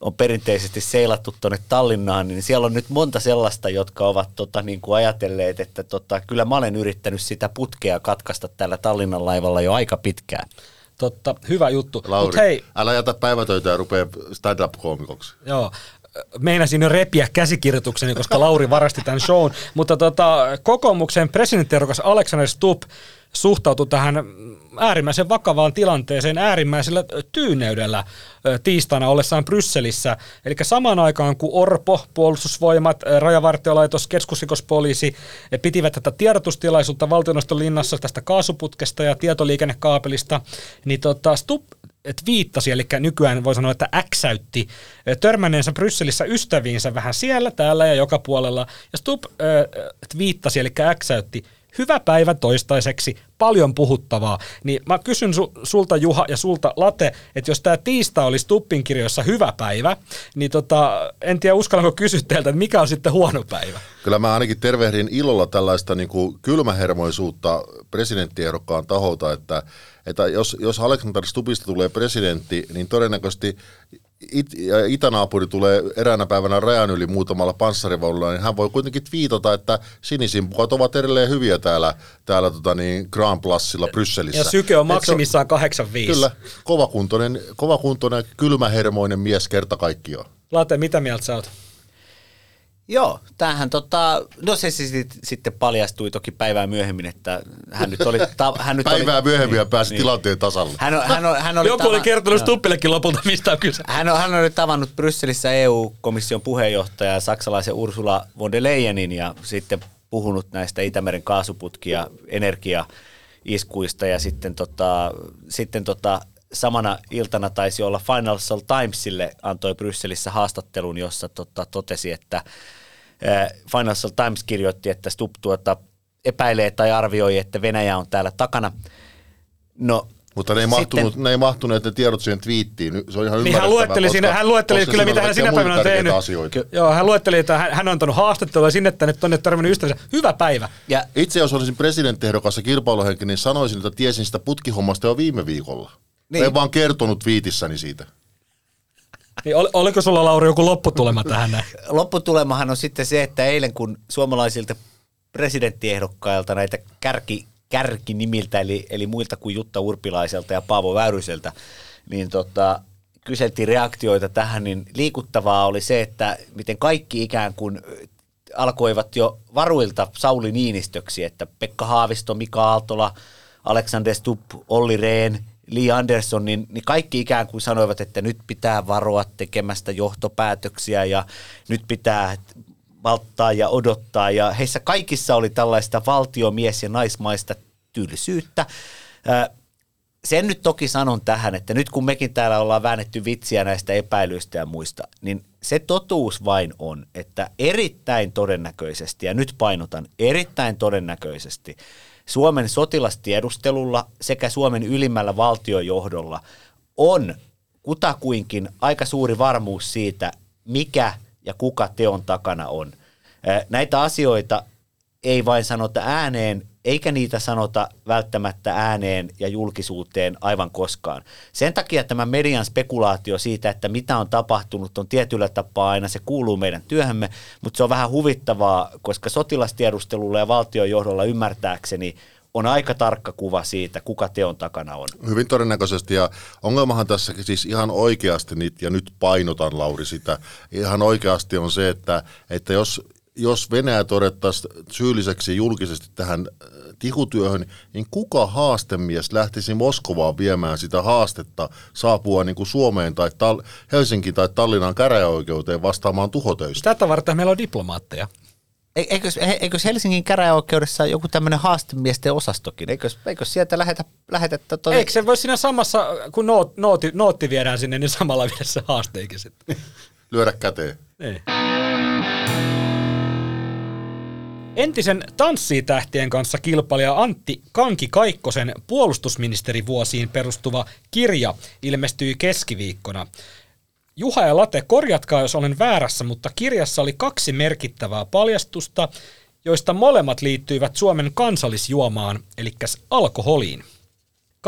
on perinteisesti seilattu tuonne Tallinnaan, niin siellä on nyt monta sellaista, jotka ovat tota, niin kuin ajatelleet, että tota, kyllä mä olen yrittänyt sitä putkea katkaista tällä Tallinnan laivalla jo aika pitkään. Totta, hyvä juttu. Lauri, Mutta hei, älä jätä päivätöitä ja rupea stand-up-koomikoksi. Joo. Meinasin jo repiä käsikirjoitukseni, koska Lauri varasti tämän shown. Mutta tota, kokoomuksen presidenttiehdokas Alexander Stubb suhtautui tähän äärimmäisen vakavaan tilanteeseen äärimmäisellä tyyneydellä tiistaina ollessaan Brysselissä. Eli samaan aikaan kun Orpo, puolustusvoimat, rajavartiolaitos, keskusrikospoliisi pitivät tätä tiedotustilaisuutta valtioneuvoston linnassa tästä kaasuputkesta ja tietoliikennekaapelista, niin tota, Stubb twiittasi, eli nykyään voi sanoa, että äksäytti törmänneensä Brysselissä ystäviinsä vähän siellä, täällä ja joka puolella. Ja Stubb twiittasi, eli äksäytti, hyvä päivä toistaiseksi, paljon puhuttavaa. Niin mä kysyn su, sulta Juha ja sulta Late, että jos tämä tiistai olisi Stuppin kirjoissa hyvä päivä, niin tota, en tiedä uskallanko kysyä teiltä, että mikä on sitten huono päivä. Kyllä mä ainakin tervehdin ilolla tällaista niin kuin kylmähermoisuutta presidenttiehdokkaan taholta, että, että jos, jos Alexander Stubista tulee presidentti, niin todennäköisesti it, ja itänaapuri tulee eräänä päivänä rajan yli muutamalla panssarivaunulla, niin hän voi kuitenkin twiitata, että sinisimpukat ovat edelleen hyviä täällä, täällä tota niin, Grand Plasilla Brysselissä. Ja syke on maksimissaan 85. Kyllä, kovakuntoinen, kovakuntoinen, kylmähermoinen mies kerta kaikkiaan. Late, mitä mieltä sä oot? Joo, tämähän tota, no se siis sit- sitten paljastui toki päivää myöhemmin, että hän nyt oli... Ta, hän nyt Päivää oli, myöhemmin ja pääsi tilanteen tasalle. Hän, on, hän, on, hän oli Joku oli tava- kertonut joo. Stuppillekin lopulta, mistä on kyse. Hän on, hän on nyt tavannut Brysselissä EU-komission puheenjohtaja saksalaisen Ursula von der Leyenin ja sitten puhunut näistä Itämeren kaasuputkia energiaiskuista ja sitten, tota, sitten tota, samana iltana taisi olla Financial Timesille antoi Brysselissä haastattelun, jossa tota, totesi, että Financial Times kirjoitti, että Stubb tuota, epäilee tai arvioi, että Venäjä on täällä takana. No, Mutta ne ei, Sitten- mahtunut, ne ei mahtuneet ne tiedot siihen twiittiin. Se on ihan Niin hän luetteli, siinä, hän luetteli koska kyllä, mitä hän sinä päivänä on tehnyt. Asioita. Ky- Joo, hän luetteli, että hän, hän on antanut haastattelua ja sinne tänne tonne törmännyt ystävänsä. Hyvä päivä. ja Itse jos olisin presidenttiehdokas ja kilpailuhenki, niin sanoisin, että tiesin sitä putkihommasta jo viime viikolla. Niin. Niin. En vaan kertonut viitissäni siitä. Niin ol, oliko sulla Lauri joku lopputulema tähän? Lopputulemahan on sitten se, että eilen kun suomalaisilta presidenttiehdokkailta näitä kärki, kärkinimiltä, eli, eli muilta kuin Jutta Urpilaiselta ja Paavo Väyryseltä, niin tota, kyseltiin reaktioita tähän, niin liikuttavaa oli se, että miten kaikki ikään kuin alkoivat jo varuilta Sauli Niinistöksi, että Pekka Haavisto, Mika Aaltola, Alexander Stubb, Olli Rehn, Lee Anderson, niin, niin kaikki ikään kuin sanoivat, että nyt pitää varoa tekemästä johtopäätöksiä ja nyt pitää valttaa ja odottaa. Ja heissä kaikissa oli tällaista valtiomies- ja naismaista tylsyyttä. Sen nyt toki sanon tähän, että nyt kun mekin täällä ollaan väännetty vitsiä näistä epäilyistä ja muista, niin se totuus vain on, että erittäin todennäköisesti, ja nyt painotan, erittäin todennäköisesti Suomen sotilastiedustelulla sekä Suomen ylimmällä valtiojohdolla on kutakuinkin aika suuri varmuus siitä, mikä ja kuka teon takana on. Näitä asioita ei vain sanota ääneen, eikä niitä sanota välttämättä ääneen ja julkisuuteen aivan koskaan. Sen takia tämä median spekulaatio siitä, että mitä on tapahtunut, on tietyllä tapaa aina, se kuuluu meidän työhömme, mutta se on vähän huvittavaa, koska sotilastiedustelulla ja valtiojohdolla ymmärtääkseni on aika tarkka kuva siitä, kuka teon takana on. Hyvin todennäköisesti, ja ongelmahan tässä siis ihan oikeasti, ja nyt painotan Lauri sitä, ihan oikeasti on se, että, että jos, jos Venäjä todettaisiin syylliseksi julkisesti tähän äh, tihutyöhön, niin kuka haastemies lähtisi Moskovaan viemään sitä haastetta saapua niin kuin Suomeen tai Tal- Helsinki tai Tallinnan käräjäoikeuteen vastaamaan tuhotöistä? Tätä varten meillä on diplomaatteja. Eikös, eikös Helsingin käräjäoikeudessa joku tämmöinen haastemiesten osastokin? Eikös, eikös sieltä lähetä, lähetettä toi... Eikö se voi siinä samassa, kun noot, nooti, nootti viedään sinne, niin samalla viedä se haasteikin sitten? Lyödä käteen. Ei. Entisen tanssitähtien kanssa kilpailija Antti Kanki Kaikkosen puolustusministerivuosiin perustuva kirja ilmestyi keskiviikkona. Juha ja Late, korjatkaa jos olen väärässä, mutta kirjassa oli kaksi merkittävää paljastusta, joista molemmat liittyivät Suomen kansallisjuomaan, eli alkoholiin.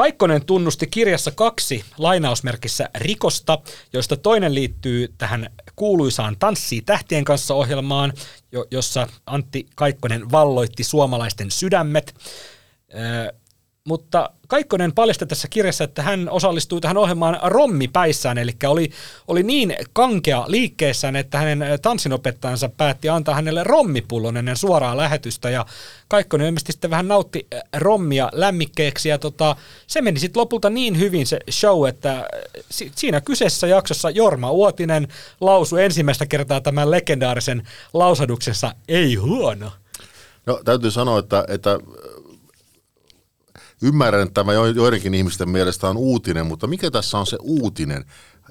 Kaikkonen tunnusti kirjassa kaksi lainausmerkissä rikosta, joista toinen liittyy tähän kuuluisaan Tanssii tähtien kanssa ohjelmaan, jossa Antti Kaikkonen valloitti suomalaisten sydämet. Mutta Kaikkonen paljasti tässä kirjassa, että hän osallistui tähän ohjelmaan rommipäissään, eli oli, oli niin kankea liikkeessään, että hänen tanssinopettajansa päätti antaa hänelle rommipullon ennen suoraa lähetystä, ja Kaikkonen ilmeisesti sitten vähän nautti rommia lämmikkeeksi, ja tota, se meni sitten lopulta niin hyvin se show, että siinä kyseessä jaksossa Jorma Uotinen lausui ensimmäistä kertaa tämän legendaarisen lausaduksensa, ei huono. No täytyy sanoa, että, että Ymmärrän, että tämä joidenkin ihmisten mielestä on uutinen, mutta mikä tässä on se uutinen?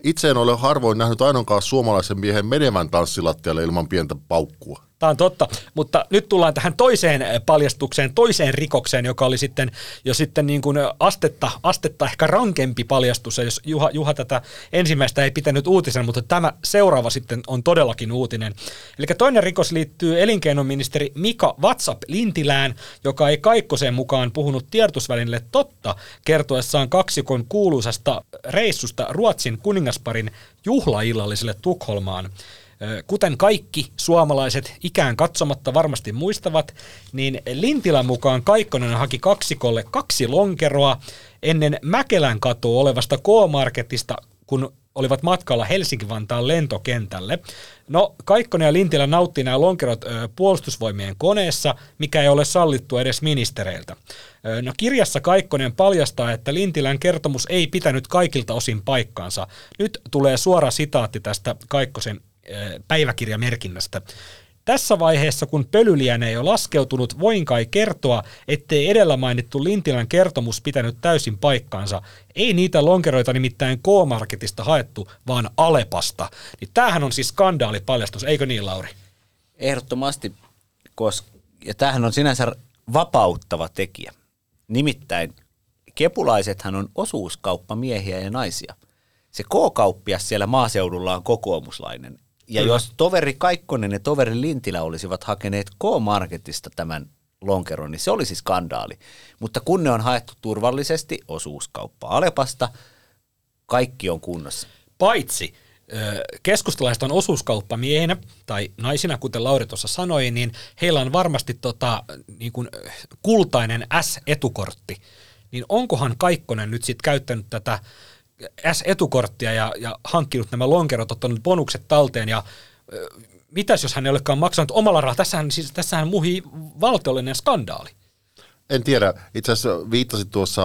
Itse en ole harvoin nähnyt ainoastaan suomalaisen miehen menevän tanssilattialle ilman pientä paukkua. Tämä on totta, mutta nyt tullaan tähän toiseen paljastukseen, toiseen rikokseen, joka oli sitten jo sitten niin kuin astetta, astetta ehkä rankempi paljastus, ja jos Juha, Juha tätä ensimmäistä ei pitänyt uutisen, mutta tämä seuraava sitten on todellakin uutinen. Eli toinen rikos liittyy elinkeinoministeri Mika WhatsApp Lintilään, joka ei Kaikkoseen mukaan puhunut tiedotusvälineelle totta kertoessaan kaksikon kuuluisasta reissusta Ruotsin kuningasparin juhlaillalliselle Tukholmaan. Kuten kaikki suomalaiset ikään katsomatta varmasti muistavat, niin Lintilän mukaan Kaikkonen haki kaksikolle kaksi lonkeroa ennen Mäkelän katua olevasta K-Marketista, kun olivat matkalla Helsinki-Vantaan lentokentälle. No, Kaikkonen ja Lintilä nauttii nämä lonkerot ö, puolustusvoimien koneessa, mikä ei ole sallittu edes ministereiltä. Ö, no, kirjassa Kaikkonen paljastaa, että Lintilän kertomus ei pitänyt kaikilta osin paikkaansa. Nyt tulee suora sitaatti tästä Kaikkosen päiväkirjamerkinnästä. Tässä vaiheessa, kun pölyliene ei ole laskeutunut, voin kai kertoa, ettei edellä mainittu Lintilän kertomus pitänyt täysin paikkaansa. Ei niitä lonkeroita nimittäin K-Marketista haettu, vaan Alepasta. Niin tämähän on siis skandaalipaljastus, eikö niin Lauri? Ehdottomasti, koska, ja tämähän on sinänsä vapauttava tekijä. Nimittäin kepulaisethan on osuuskauppamiehiä ja naisia. Se K-kauppias siellä maaseudulla on kokoomuslainen, ja Kyllä. jos toveri Kaikkonen ja toveri Lintilä olisivat hakeneet K-Marketista tämän lonkeron, niin se olisi skandaali. Mutta kun ne on haettu turvallisesti osuuskauppa Alepasta, kaikki on kunnossa. Paitsi keskustalaiset on osuuskauppamiehinä tai naisina, kuten Lauri tuossa sanoi, niin heillä on varmasti tota, niin kuin kultainen S-etukortti. Niin onkohan Kaikkonen nyt sitten käyttänyt tätä S-etukorttia ja, ja hankkinut nämä lonkerot, ottanut bonukset talteen ja mitäs jos hän ei olekaan maksanut omalla rahalla? Tässähän, siis, tässähän muhii valtiollinen skandaali. En tiedä. Itse asiassa viittasit tuossa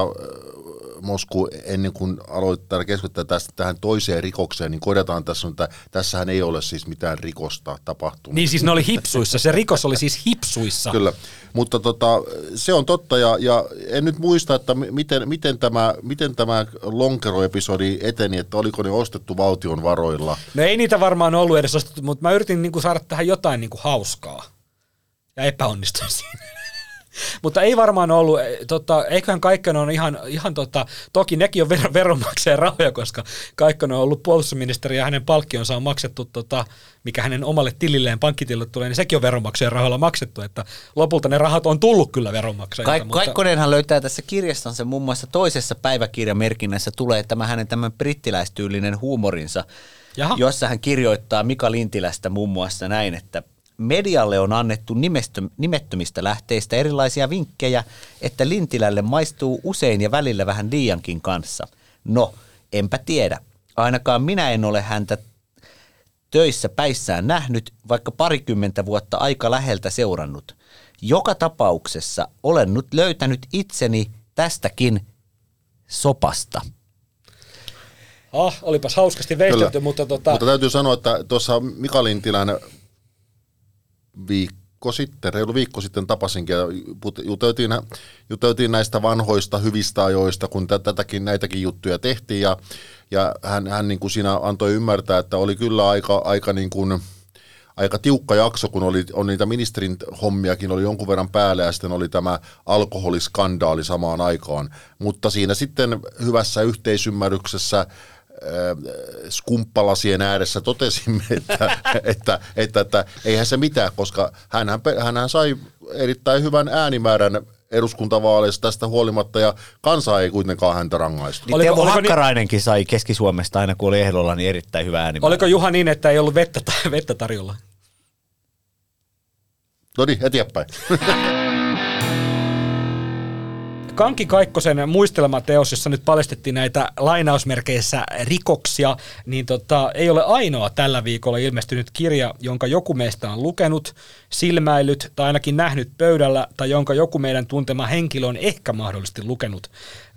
Mosku ennen kuin aloittaa keskustella tästä tähän toiseen rikokseen, niin korjataan tässä, että tässähän ei ole siis mitään rikosta tapahtunut. Niin siis ne oli hipsuissa, se rikos oli siis hipsuissa. Kyllä, mutta tota, se on totta ja, ja en nyt muista, että miten, miten tämä, miten tämä lonkeroepisodi eteni, että oliko ne ostettu valtion varoilla. No ei niitä varmaan ollut edes ostettu, mutta mä yritin niinku saada tähän jotain niinku hauskaa ja epäonnistuin siinä. Mutta ei varmaan ollut, eh, tota, eiköhän Kaikkonen on ihan, ihan tota, toki nekin on ver- veronmaksajan rahoja, koska Kaikkonen on ollut puolustusministeri ja hänen palkkionsa on maksettu, tota, mikä hänen omalle tililleen pankkitilille tulee, niin sekin on veronmaksajan rahoilla maksettu, että lopulta ne rahat on tullut kyllä veronmaksajilta. Kaik- mutta... Kaikkonenhan löytää tässä kirjastansa muun muassa toisessa päiväkirjamerkinnässä tulee tämä hänen tämän brittiläistyylinen huumorinsa, Jaha. jossa hän kirjoittaa Mika Lintilästä muun muassa näin, että Medialle on annettu nimettömistä lähteistä erilaisia vinkkejä, että Lintilälle maistuu usein ja välillä vähän liiankin kanssa. No, enpä tiedä. Ainakaan minä en ole häntä töissä päissään nähnyt, vaikka parikymmentä vuotta aika läheltä seurannut. Joka tapauksessa olen nyt löytänyt itseni tästäkin sopasta. Ah, olipas hauskasti veistelty, mutta tota... Mutta täytyy sanoa, että tuossa Mika Lintilän viikko sitten, reilu viikko sitten tapasinkin ja juteltiin, juteltiin näistä vanhoista hyvistä ajoista, kun tätäkin, näitäkin juttuja tehtiin ja, ja hän, hän niin kuin siinä antoi ymmärtää, että oli kyllä aika, aika niin kuin, aika tiukka jakso, kun oli, on niitä ministerin hommiakin oli jonkun verran päällä ja sitten oli tämä alkoholiskandaali samaan aikaan. Mutta siinä sitten hyvässä yhteisymmärryksessä skumppalasien ääressä totesimme, että, että, että, että eihän se mitään, koska hän hän sai erittäin hyvän äänimäärän eduskuntavaaleissa tästä huolimatta ja kansa ei kuitenkaan häntä rangaistu. Niin Teuvo Hakkarainenkin sai Keski-Suomesta aina kun oli ehdolla niin erittäin hyvä äänimäärä. Oliko Juha niin, että ei ollut vettä, vettä tarjolla? No niin, eteenpäin. Kanki Kaikkosen muistelmateos, jossa nyt paljastettiin näitä lainausmerkeissä rikoksia, niin tota, ei ole ainoa tällä viikolla ilmestynyt kirja, jonka joku meistä on lukenut, silmäillyt tai ainakin nähnyt pöydällä, tai jonka joku meidän tuntema henkilö on ehkä mahdollisesti lukenut.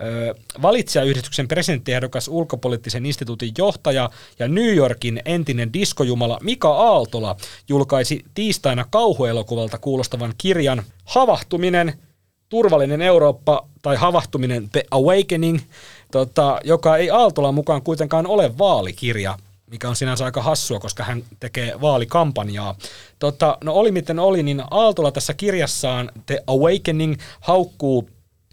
Öö, valitsijayhdistyksen presidenttiehdokas ulkopoliittisen instituutin johtaja ja New Yorkin entinen diskojumala Mika Aaltola julkaisi tiistaina kauhuelokuvalta kuulostavan kirjan Havahtuminen – turvallinen Eurooppa tai havahtuminen The Awakening, tota, joka ei Aaltolan mukaan kuitenkaan ole vaalikirja, mikä on sinänsä aika hassua, koska hän tekee vaalikampanjaa. Tota, no oli miten oli, niin Aaltola tässä kirjassaan The Awakening haukkuu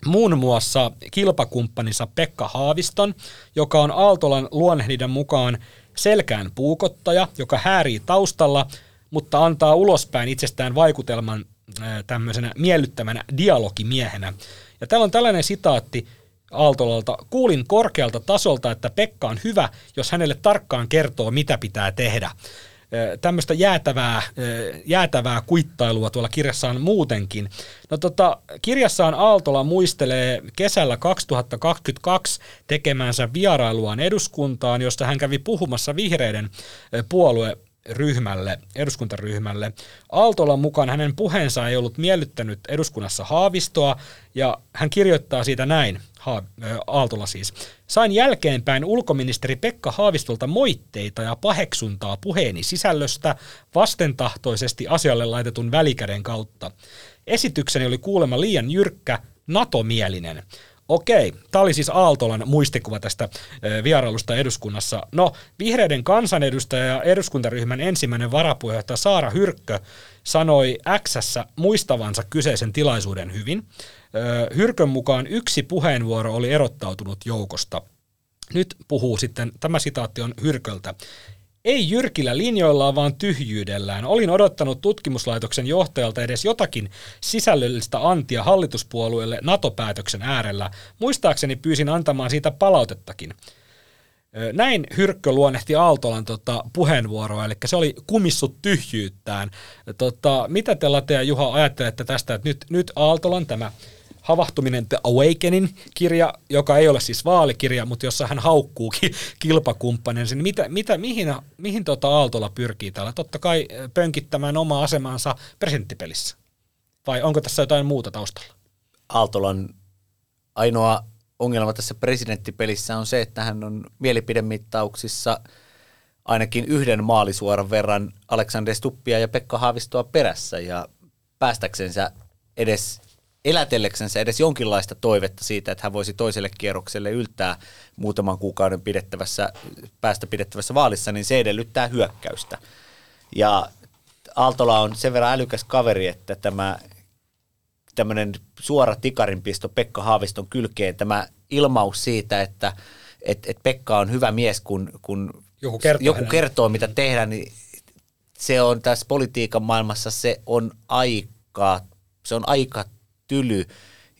muun muassa kilpakumppaninsa Pekka Haaviston, joka on Aaltolan luonnehdinnan mukaan selkään puukottaja, joka häärii taustalla, mutta antaa ulospäin itsestään vaikutelman tämmöisenä miellyttävänä dialogimiehenä. Ja täällä on tällainen sitaatti Aaltolalta. Kuulin korkealta tasolta, että Pekka on hyvä, jos hänelle tarkkaan kertoo, mitä pitää tehdä. Tämmöistä jäätävää, jäätävää kuittailua tuolla kirjassaan muutenkin. No tota, kirjassaan Aaltola muistelee kesällä 2022 tekemänsä vierailuaan eduskuntaan, josta hän kävi puhumassa vihreiden puolue ryhmälle, eduskuntaryhmälle. Aaltolan mukaan hänen puheensa ei ollut miellyttänyt eduskunnassa Haavistoa, ja hän kirjoittaa siitä näin, ha, Aaltola siis. Sain jälkeenpäin ulkoministeri Pekka Haavistolta moitteita ja paheksuntaa puheeni sisällöstä vastentahtoisesti asialle laitetun välikäden kautta. Esitykseni oli kuulemma liian jyrkkä, NATO-mielinen. Okei, tämä oli siis Aaltolan muistikuva tästä vierailusta eduskunnassa. No, vihreiden kansanedustaja ja eduskuntaryhmän ensimmäinen varapuheenjohtaja Saara Hyrkkö sanoi x muistavansa kyseisen tilaisuuden hyvin. Hyrkön mukaan yksi puheenvuoro oli erottautunut joukosta. Nyt puhuu sitten, tämä sitaatti on Hyrköltä. Ei jyrkillä linjoillaan, vaan tyhjyydellään. Olin odottanut tutkimuslaitoksen johtajalta edes jotakin sisällöllistä antia hallituspuolueelle NATO-päätöksen äärellä. Muistaakseni pyysin antamaan siitä palautettakin. Näin Hyrkkö luonnehti Aaltolan tota, puheenvuoroa, eli se oli kumissut tyhjyyttään. Tota, mitä te Late ja Juha ajattelette tästä, että nyt, nyt Aaltolan tämä Havahtuminen The Awakening kirja, joka ei ole siis vaalikirja, mutta jossa hän haukkuu ki- kilpakumppaninsa, niin mitä, mitä, mihin, mihin tota Aaltola pyrkii täällä? Totta kai ö, pönkittämään omaa asemansa presidenttipelissä. Vai onko tässä jotain muuta taustalla? Aaltolan ainoa ongelma tässä presidenttipelissä on se, että hän on mielipidemittauksissa ainakin yhden maalisuoran verran Aleksander Stuppia ja Pekka Haavistoa perässä ja päästäksensä edes elätelleksensä edes jonkinlaista toivetta siitä, että hän voisi toiselle kierrokselle yltää muutaman kuukauden pidettävässä, päästä pidettävässä vaalissa, niin se edellyttää hyökkäystä. Ja Aaltola on sen verran älykäs kaveri, että tämä tämmöinen suora tikarinpisto Pekka Haaviston kylkeen, tämä ilmaus siitä, että et, et Pekka on hyvä mies, kun, kun Joku kertoo joku kertoo, mitä tehdään, niin se on tässä politiikan maailmassa, se on aika, se on aika tyly.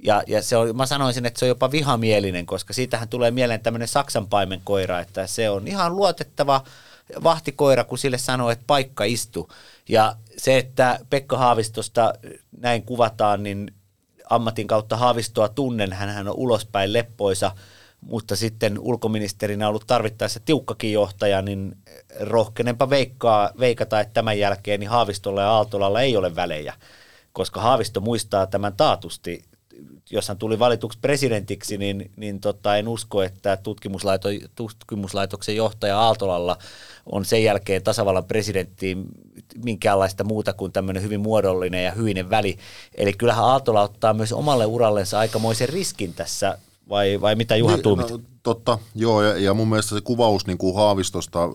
Ja, ja se on, mä sanoisin, että se on jopa vihamielinen, koska siitähän tulee mieleen tämmöinen Saksan paimenkoira, että se on ihan luotettava vahtikoira, kun sille sanoo, että paikka istu. Ja se, että Pekka Haavistosta näin kuvataan, niin ammatin kautta Haavistoa tunnen, hän on ulospäin leppoisa, mutta sitten ulkoministerinä ollut tarvittaessa tiukkakin johtaja, niin rohkenenpa veikkaa, veikata, että tämän jälkeen niin Haavistolla ja Aaltolalla ei ole välejä, koska Haavisto muistaa tämän taatusti. Jos hän tuli valituksi presidentiksi, niin, niin tota, en usko, että tutkimuslaito, tutkimuslaitoksen johtaja Aaltolalla on sen jälkeen tasavallan presidenttiin minkäänlaista muuta kuin tämmöinen hyvin muodollinen ja hyinen väli. Eli kyllähän Aaltola ottaa myös omalle urallensa aikamoisen riskin tässä, vai, vai mitä Juha tuumit? No, totta, joo, ja, ja mun mielestä se kuvaus niin kuin Haavistosta,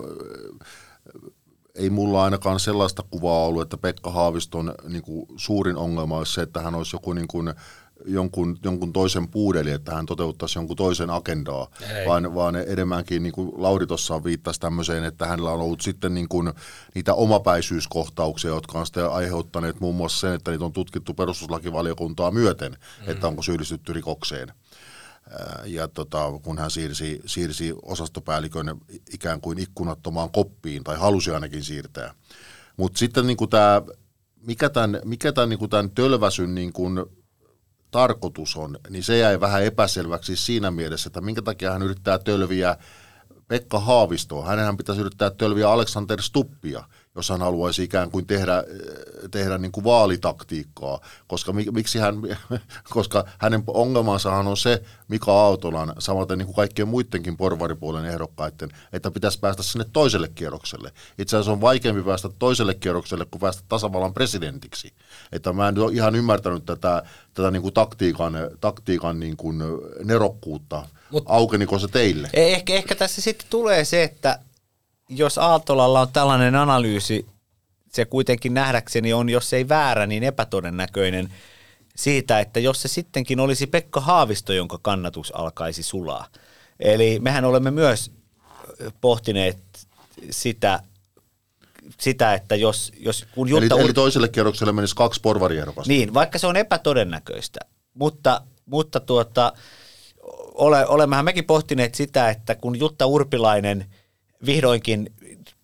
ei mulla ainakaan sellaista kuvaa ollut, että Pekka Haaviston niin kuin suurin ongelma olisi se, että hän olisi joku niin kuin, jonkun, jonkun toisen puudeli, että hän toteuttaisi jonkun toisen agendaa, Ei. vaan, vaan enemmänkin niin kuin Lauri tuossa viittasi tämmöiseen, että hänellä on ollut sitten niin kuin niitä omapäisyyskohtauksia, jotka on sitten aiheuttaneet muun muassa sen, että niitä on tutkittu perustuslakivaliokuntaa myöten, mm. että onko syyllistytty rikokseen. Ja tota, kun hän siirsi, siirsi osastopäällikön ikään kuin ikkunattomaan koppiin, tai halusi ainakin siirtää. Mutta sitten niin tämä, mikä tämän, mikä tämän, niin tämän tölväsyn niin kuin tarkoitus on, niin se jäi vähän epäselväksi siinä mielessä, että minkä takia hän yrittää tölviä Pekka Haavistoa. Hänenhän pitäisi yrittää tölviä Alexander Stuppia, jos hän haluaisi ikään kuin tehdä, tehdä niin kuin vaalitaktiikkaa, koska, mi- miksi hän, koska hänen ongelmansahan on se, Mika Aaltolan, samaten niin kuin kaikkien muidenkin porvaripuolen ehdokkaiden, että pitäisi päästä sinne toiselle kierrokselle. Itse asiassa on vaikeampi päästä toiselle kierrokselle kuin päästä tasavallan presidentiksi. Että mä en ole ihan ymmärtänyt tätä, tätä niin kuin taktiikan, taktiikan niin kuin nerokkuutta. Mut- Aukeniko se teille? Eh- Ehkä, ehkä tässä sitten tulee se, että jos Aaltolalla on tällainen analyysi, se kuitenkin nähdäkseni on, jos ei väärä, niin epätodennäköinen siitä, että jos se sittenkin olisi Pekka Haavisto, jonka kannatus alkaisi sulaa. Eli mehän olemme myös pohtineet sitä, sitä että jos, jos kun Eli, Jutta eli Ur- toiselle kierrokselle menisi kaksi porvariehdokasta. niin, vaikka se on epätodennäköistä, mutta, mutta tuota, ole, olemmehan mekin pohtineet sitä, että kun Jutta Urpilainen vihdoinkin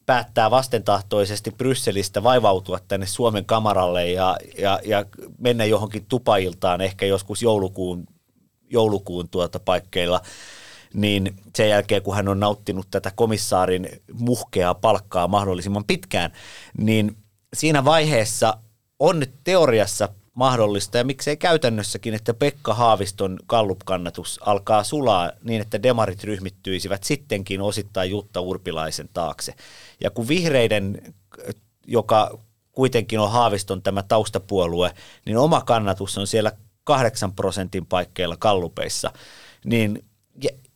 päättää vastentahtoisesti Brysselistä vaivautua tänne Suomen kamaralle ja, ja, ja mennä johonkin tupailtaan ehkä joskus joulukuun, joulukuun tuota paikkeilla, niin sen jälkeen kun hän on nauttinut tätä komissaarin muhkeaa palkkaa mahdollisimman pitkään, niin siinä vaiheessa on nyt teoriassa mahdollista ja miksei käytännössäkin, että Pekka Haaviston kallupkannatus alkaa sulaa niin, että demarit ryhmittyisivät sittenkin osittain Jutta Urpilaisen taakse. Ja kun vihreiden, joka kuitenkin on Haaviston tämä taustapuolue, niin oma kannatus on siellä kahdeksan prosentin paikkeilla kallupeissa, niin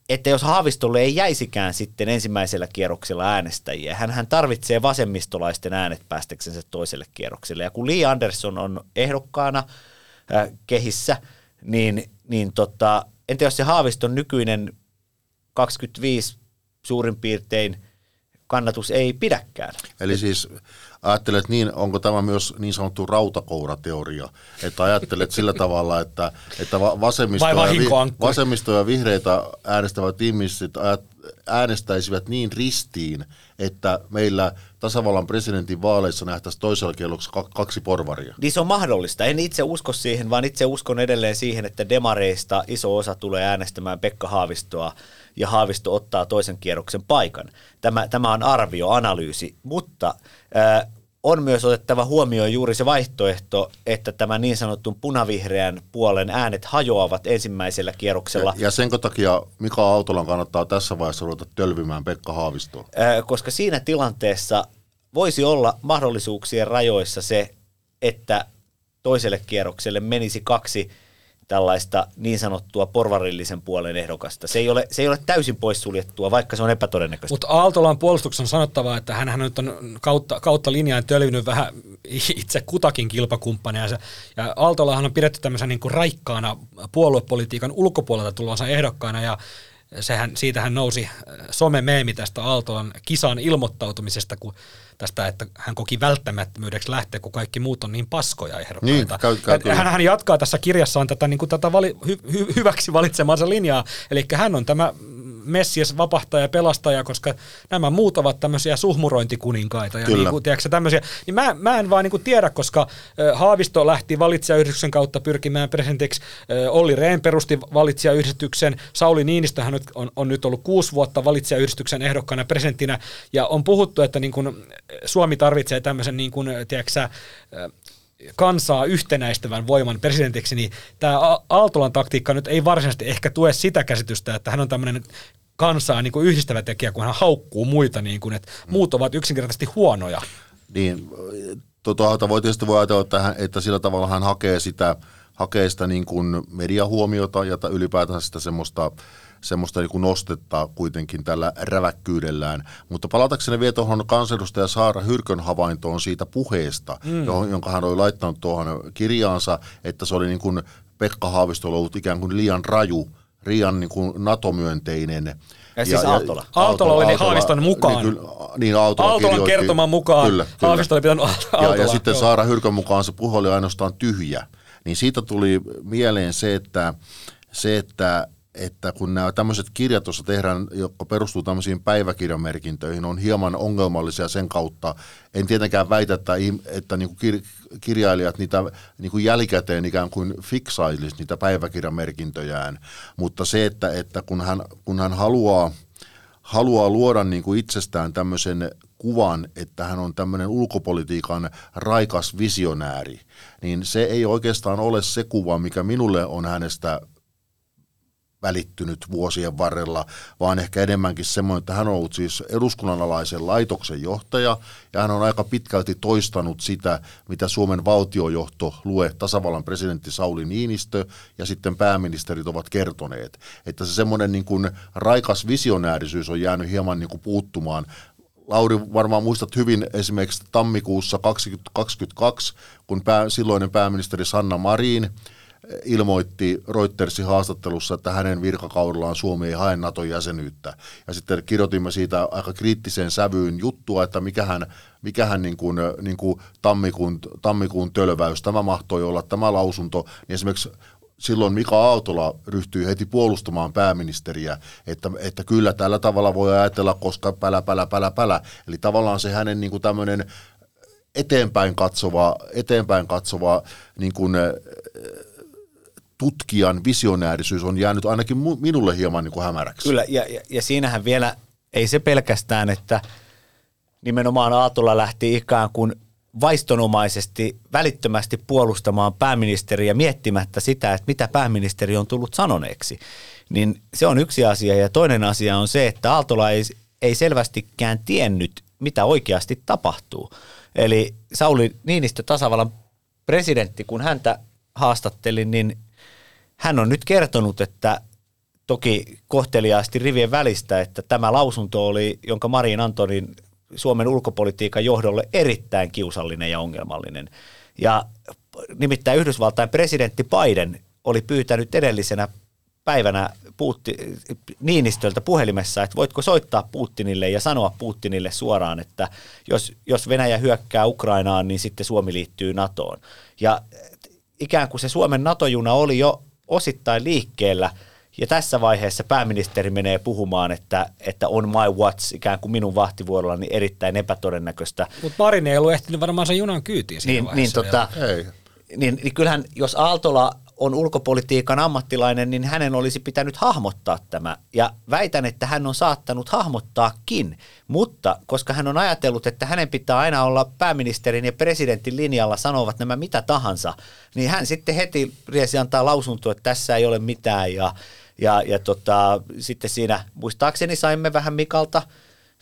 että jos Haavistolle ei jäisikään sitten ensimmäisellä kierroksella äänestäjiä, hän, hän tarvitsee vasemmistolaisten äänet päästäksensä toiselle kierrokselle. Ja kun Lee Anderson on ehdokkaana äh, kehissä, niin, niin tota, entä jos se Haaviston nykyinen 25 suurin piirtein kannatus ei pidäkään? Eli siis ajattelet niin, onko tämä myös niin sanottu rautakourateoria, että ajattelet sillä tavalla, että, että va- vasemmisto, ja, vi- vahinkoankkuri? vasemmisto ja vihreitä äänestävät ihmiset äänestäisivät niin ristiin, että meillä tasavallan presidentin vaaleissa nähtäisiin toisella kieloksi kaksi porvaria. Niin se on mahdollista. En itse usko siihen, vaan itse uskon edelleen siihen, että demareista iso osa tulee äänestämään Pekka Haavistoa ja Haavisto ottaa toisen kierroksen paikan. Tämä, tämä on arvio, analyysi, mutta äh, on myös otettava huomioon juuri se vaihtoehto, että tämä niin sanottu punavihreän puolen äänet hajoavat ensimmäisellä kierroksella. Ja, ja sen takia Mika Autolan kannattaa tässä vaiheessa ruveta tölvimään Pekka Haavistoa. Äh, koska siinä tilanteessa voisi olla mahdollisuuksien rajoissa se, että toiselle kierrokselle menisi kaksi tällaista niin sanottua porvarillisen puolen ehdokasta. Se ei ole, se ei ole täysin poissuljettua, vaikka se on epätodennäköistä. Mutta Aaltolan puolustuksen on sanottava, että hän nyt on kautta, kautta linjaan tölvinyt vähän itse kutakin kilpakumppania. Ja Aaltolahan on pidetty tämmöisen niin kuin raikkaana puoluepolitiikan ulkopuolelta tulonsa ehdokkaana ja sehän, siitähän nousi some-meemi tästä Aaltolan kisan ilmoittautumisesta, kun tästä, että hän koki välttämättömyydeksi lähteä, kun kaikki muut on niin paskoja ehdokkaita. Niin, hän, hän jatkaa tässä kirjassaan tätä, niin kuin tätä vali, hy, hy, hyväksi valitsemansa linjaa, eli hän on tämä Messias vapahtaja ja pelastaja, koska nämä muut ovat tämmöisiä suhmurointikuninkaita ja niin kuin, tiedätkö, tämmöisiä. Niin mä, mä en vaan niin kuin tiedä, koska Haavisto lähti valitsijayhdistyksen kautta pyrkimään presidentiksi, Olli Rehn perusti valitsijayhdistyksen, Sauli Niinistö hän on, on nyt ollut kuusi vuotta valitsijayhdistyksen ehdokkaana presidenttinä ja on puhuttu, että niin kuin Suomi tarvitsee tämmöisen niin kuin, tiedätkö, kansaa yhtenäistävän voiman presidentiksi, niin tämä Aaltolan taktiikka nyt ei varsinaisesti ehkä tue sitä käsitystä, että hän on tämmöinen kansaa niin kuin yhdistävä tekijä, kun hän haukkuu muita, niin kuin, että mm. muut ovat yksinkertaisesti huonoja. Niin, tuota, voi tietysti voi ajatella, että, hän, että sillä tavalla hän hakee sitä, hakee sitä niin kuin mediahuomiota ja ylipäätään sitä semmoista semmoista niin nostetta kuitenkin tällä räväkkyydellään. Mutta palatakseni vielä tuohon kansanedustaja Saara Hyrkön havaintoon siitä puheesta, mm. jonka hän oli laittanut tuohon kirjaansa, että se oli niin kuin Pekka Haavisto ollut ikään kuin liian raju, liian niin kuin NATO-myönteinen. Ja siis ja, Aaltola. Aaltola oli niin Haaviston mukaan. Niin, niin Aaltola Aaltolan kertoman mukaan. Kyllä, kyllä. Haavisto oli pitänyt Aaltola. Ja, ja sitten Saara Hyrkön mukaan se puhe oli ainoastaan tyhjä. Niin siitä tuli mieleen se, että, se, että että kun nämä tämmöiset kirjat, joissa tehdään, jotka perustuu tämmöisiin päiväkirjamerkintöihin, on hieman ongelmallisia sen kautta. En tietenkään väitä, että, että niin kuin kirjailijat niitä niin kuin jälkikäteen ikään kuin fiksailisi niitä päiväkirjamerkintöjään, mutta se, että, että kun, hän, kun hän haluaa, haluaa luoda niin kuin itsestään tämmöisen kuvan, että hän on tämmöinen ulkopolitiikan raikas visionääri, niin se ei oikeastaan ole se kuva, mikä minulle on hänestä välittynyt vuosien varrella, vaan ehkä enemmänkin semmoinen, että hän on ollut siis eduskunnan alaisen laitoksen johtaja, ja hän on aika pitkälti toistanut sitä, mitä Suomen valtiojohto lue tasavallan presidentti Sauli Niinistö ja sitten pääministerit ovat kertoneet. Että se semmoinen niin kuin raikas visionäärisyys on jäänyt hieman niin kuin puuttumaan Lauri, varmaan muistat hyvin esimerkiksi tammikuussa 2022, kun pää, silloinen pääministeri Sanna Marin ilmoitti Reutersin haastattelussa, että hänen virkakaudellaan Suomi ei hae Naton jäsenyyttä. Ja sitten kirjoitimme siitä aika kriittiseen sävyyn juttua, että mikähän, mikähän niin kuin, niin kuin tammikuun, tammikuun tölväys tämä mahtoi olla tämä lausunto. Niin esimerkiksi silloin Mika Aaltola ryhtyi heti puolustamaan pääministeriä, että, että kyllä tällä tavalla voi ajatella, koska pälä, pälä, pälä, pälä. Eli tavallaan se hänen niin kuin tämmöinen eteenpäin katsova, eteenpäin katsova niin kuin, tutkijan visionäärisyys on jäänyt ainakin minulle hieman niin kuin hämäräksi. Kyllä, ja, ja, ja siinähän vielä ei se pelkästään, että nimenomaan Aatola lähti ikään kuin vaistonomaisesti välittömästi puolustamaan pääministeriä miettimättä sitä, että mitä pääministeri on tullut sanoneeksi. Niin se on yksi asia ja toinen asia on se, että Aaltola ei, ei selvästikään tiennyt, mitä oikeasti tapahtuu. Eli Sauli Niinistö tasavallan presidentti, kun häntä haastattelin, niin hän on nyt kertonut, että toki kohteliaasti rivien välistä, että tämä lausunto oli, jonka Marin Antonin Suomen ulkopolitiikan johdolle erittäin kiusallinen ja ongelmallinen. Ja nimittäin Yhdysvaltain presidentti Biden oli pyytänyt edellisenä päivänä Puutti, Niinistöltä puhelimessa, että voitko soittaa Putinille ja sanoa Putinille suoraan, että jos, jos Venäjä hyökkää Ukrainaan, niin sitten Suomi liittyy NATOon. Ja ikään kuin se Suomen NATO-juna oli jo osittain liikkeellä Ja tässä vaiheessa pääministeri menee puhumaan, että, että on my watch, ikään kuin minun vahtivuorollani erittäin epätodennäköistä. Mutta Marin ei ollut ehtinyt varmaan sen junan kyytiin siinä Niin, niin, tota, Ei. niin, niin kyllähän jos Aaltola on ulkopolitiikan ammattilainen, niin hänen olisi pitänyt hahmottaa tämä. Ja väitän, että hän on saattanut hahmottaakin, mutta koska hän on ajatellut, että hänen pitää aina olla pääministerin ja presidentin linjalla, sanovat nämä mitä tahansa, niin hän sitten heti riesi antaa lausunto, että tässä ei ole mitään ja, ja, ja tota, sitten siinä muistaakseni saimme vähän Mikalta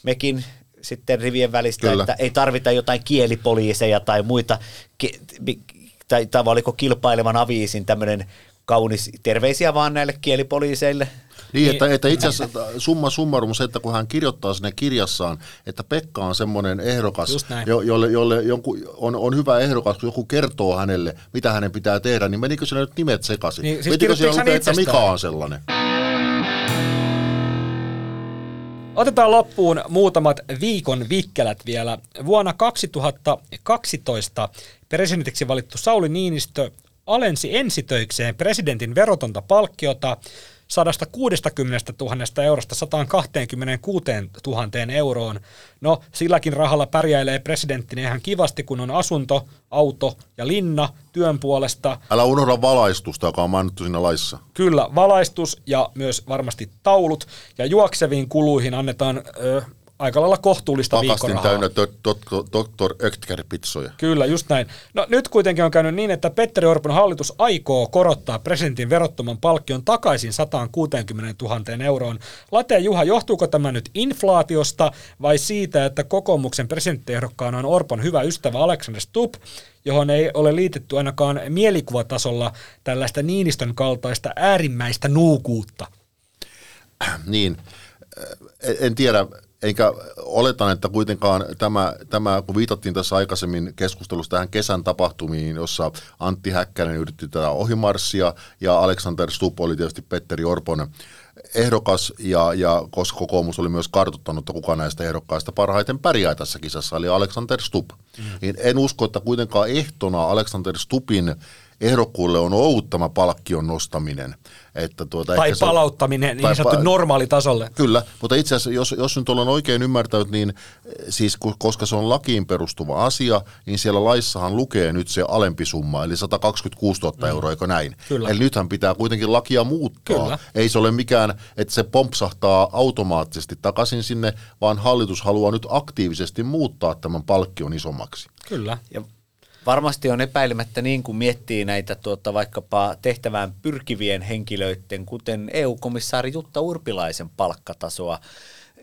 mekin sitten rivien välistä, Kyllä. että ei tarvita jotain kielipoliiseja tai muita, tai, tai oliko kilpailevan aviisin tämmöinen kaunis terveisiä vaan näille kielipoliiseille. Niin, että, että itse asiassa summa summarum se, että kun hän kirjoittaa sinne kirjassaan, että Pekka on semmoinen ehdokas, jo, jolle, jolle jonkun, on, on hyvä ehdokas, kun joku kertoo hänelle, mitä hänen pitää tehdä, niin menikö siellä nyt nimet sekaisin? Niin, siis Menikö hän lukee, että? Mika on sellainen? Otetaan loppuun muutamat viikon vikkelät vielä. Vuonna 2012 presidentiksi valittu Sauli Niinistö alensi ensitöikseen presidentin verotonta palkkiota 160 000 eurosta 126 000 euroon. No, silläkin rahalla pärjäilee presidenttinä ihan kivasti, kun on asunto, auto ja linna työn puolesta. Älä unohda valaistusta, joka on mainittu siinä laissa. Kyllä, valaistus ja myös varmasti taulut. Ja juokseviin kuluihin annetaan ö, aika lailla kohtuullista Pakastin viikkorahaa. täynnä Dr. Öktker-pitsoja. Kyllä, just näin. No nyt kuitenkin on käynyt niin, että Petteri Orpon hallitus aikoo korottaa presidentin verottoman palkkion takaisin 160 000 euroon. Late Juha, johtuuko tämä nyt inflaatiosta vai siitä, että kokoomuksen presidenttiehdokkaana on Orpon hyvä ystävä Alexander Stubb, johon ei ole liitetty ainakaan mielikuvatasolla tällaista Niinistön kaltaista äärimmäistä nuukuutta? Niin, en- en tiedä, enkä oletan, että kuitenkaan tämä, tämä, kun viitattiin tässä aikaisemmin keskustelussa tähän kesän tapahtumiin, jossa Antti Häkkänen yritti tätä ohimarssia ja Alexander Stubb oli tietysti Petteri Orpon ehdokas ja, ja koska kokoomus oli myös kartuttanut, että kuka näistä ehdokkaista parhaiten pärjää tässä kisassa, eli Alexander Stubb. Mm. Niin en usko, että kuitenkaan ehtona Alexander Stubbin ehdokkuulle on ollut tämä palkkion nostaminen. Että tuota, Tai ehkä se- palauttaminen tai niin sanottu pa- normaalitasolle. Kyllä, mutta itse asiassa, jos, jos nyt olen oikein ymmärtänyt, niin eh, siis koska se on lakiin perustuva asia, niin siellä laissahan lukee nyt se alempi summa, eli 126 000 euroa, eikö näin? Kyllä. Eli nythän pitää kuitenkin lakia muuttaa. Kyllä. Ei se ole mikään, että se pompsahtaa automaattisesti takaisin sinne, vaan hallitus haluaa nyt aktiivisesti muuttaa tämän palkkion isommaksi. Kyllä. Ja varmasti on epäilemättä niin, kun miettii näitä tuota, vaikkapa tehtävään pyrkivien henkilöiden, kuten EU-komissaari Jutta Urpilaisen palkkatasoa,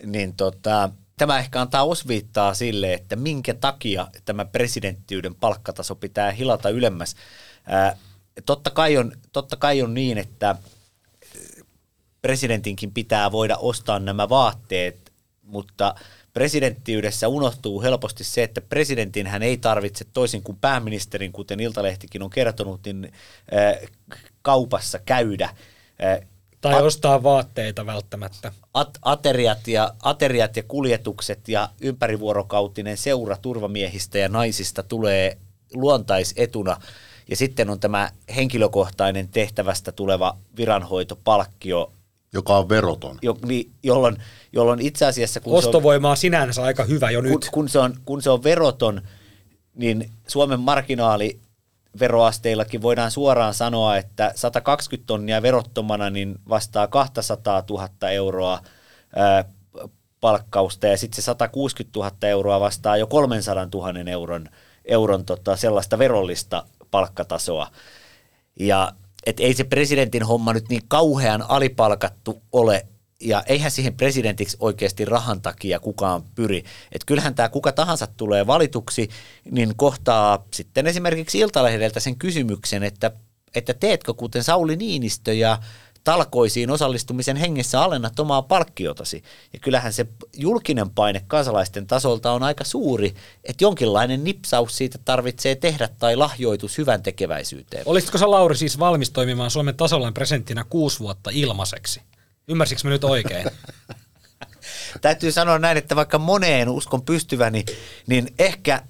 niin tota, tämä ehkä antaa osviittaa sille, että minkä takia tämä presidenttiyden palkkataso pitää hilata ylemmäs. Ää, totta, kai on, totta kai on niin, että presidentinkin pitää voida ostaa nämä vaatteet, mutta presidenttiydessä unohtuu helposti se, että presidentin hän ei tarvitse toisin kuin pääministerin, kuten Iltalehtikin on kertonut, niin äh, kaupassa käydä. Äh, Tai ostaa vaatteita välttämättä. at- ateriat, ja, ateriat ja kuljetukset ja ympärivuorokautinen seura turvamiehistä ja naisista tulee luontaisetuna. Ja sitten on tämä henkilökohtainen tehtävästä tuleva viranhoitopalkkio, Joka on veroton. jo, niin, jolloin, jolloin itse asiassa kun Ostovoima on sinänsä aika hyvä jo kun, nyt. kun, se on, kun se on veroton, niin Suomen marginaali veroasteillakin voidaan suoraan sanoa, että 120 tonnia verottomana niin vastaa 200 000 euroa ää, palkkausta ja sitten se 160 000 euroa vastaa jo 300 000 euron, euron tota, sellaista verollista palkkatasoa. Ja et ei se presidentin homma nyt niin kauhean alipalkattu ole, ja eihän siihen presidentiksi oikeasti rahan takia kukaan pyri. Et kyllähän tämä kuka tahansa tulee valituksi, niin kohtaa sitten esimerkiksi Iltalehdeltä sen kysymyksen, että, että teetkö kuten Sauli Niinistö ja talkoisiin osallistumisen hengessä alennat omaa palkkiotasi. Ja kyllähän se julkinen paine kansalaisten tasolta on aika suuri, että jonkinlainen nipsaus siitä tarvitsee tehdä tai lahjoitus hyvän tekeväisyyteen. Olisitko sä Lauri siis valmis toimimaan Suomen tasavallan presidenttinä kuusi vuotta ilmaiseksi? Ymmärsikö mä nyt oikein? Täytyy sanoa näin, että vaikka moneen uskon pystyväni, niin ehkä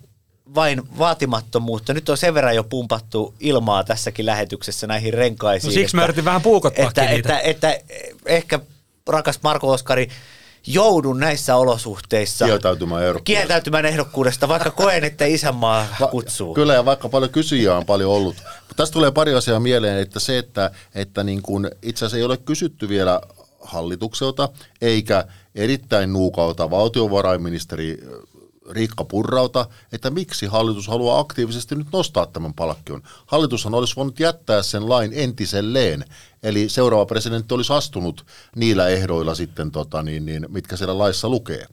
vain vaatimattomuutta. Nyt on sen verran jo pumpattu ilmaa tässäkin lähetyksessä näihin renkaisiin. No siksi mä että- yritin vähän puukottaa että, niitä. että, että, ehkä rakas Marko Oskari, joudun näissä olosuhteissa Kieltäytymään ehdokkuudesta. kieltäytymään ehdokkuudesta, vaikka koen, että isänmaa Va- kutsuu. Kyllä, ja vaikka paljon kysyjiä on paljon ollut. Mutta tästä tulee pari asiaa mieleen, että se, että, että niin kuin itse asiassa ei ole kysytty vielä hallitukselta, eikä erittäin nuukalta valtiovarainministeri Riikka Purralta, että miksi hallitus haluaa aktiivisesti nyt nostaa tämän palkkion. Hallitushan olisi voinut jättää sen lain entiselleen, eli seuraava presidentti olisi astunut niillä ehdoilla sitten, tota, niin, niin, mitkä siellä laissa lukee.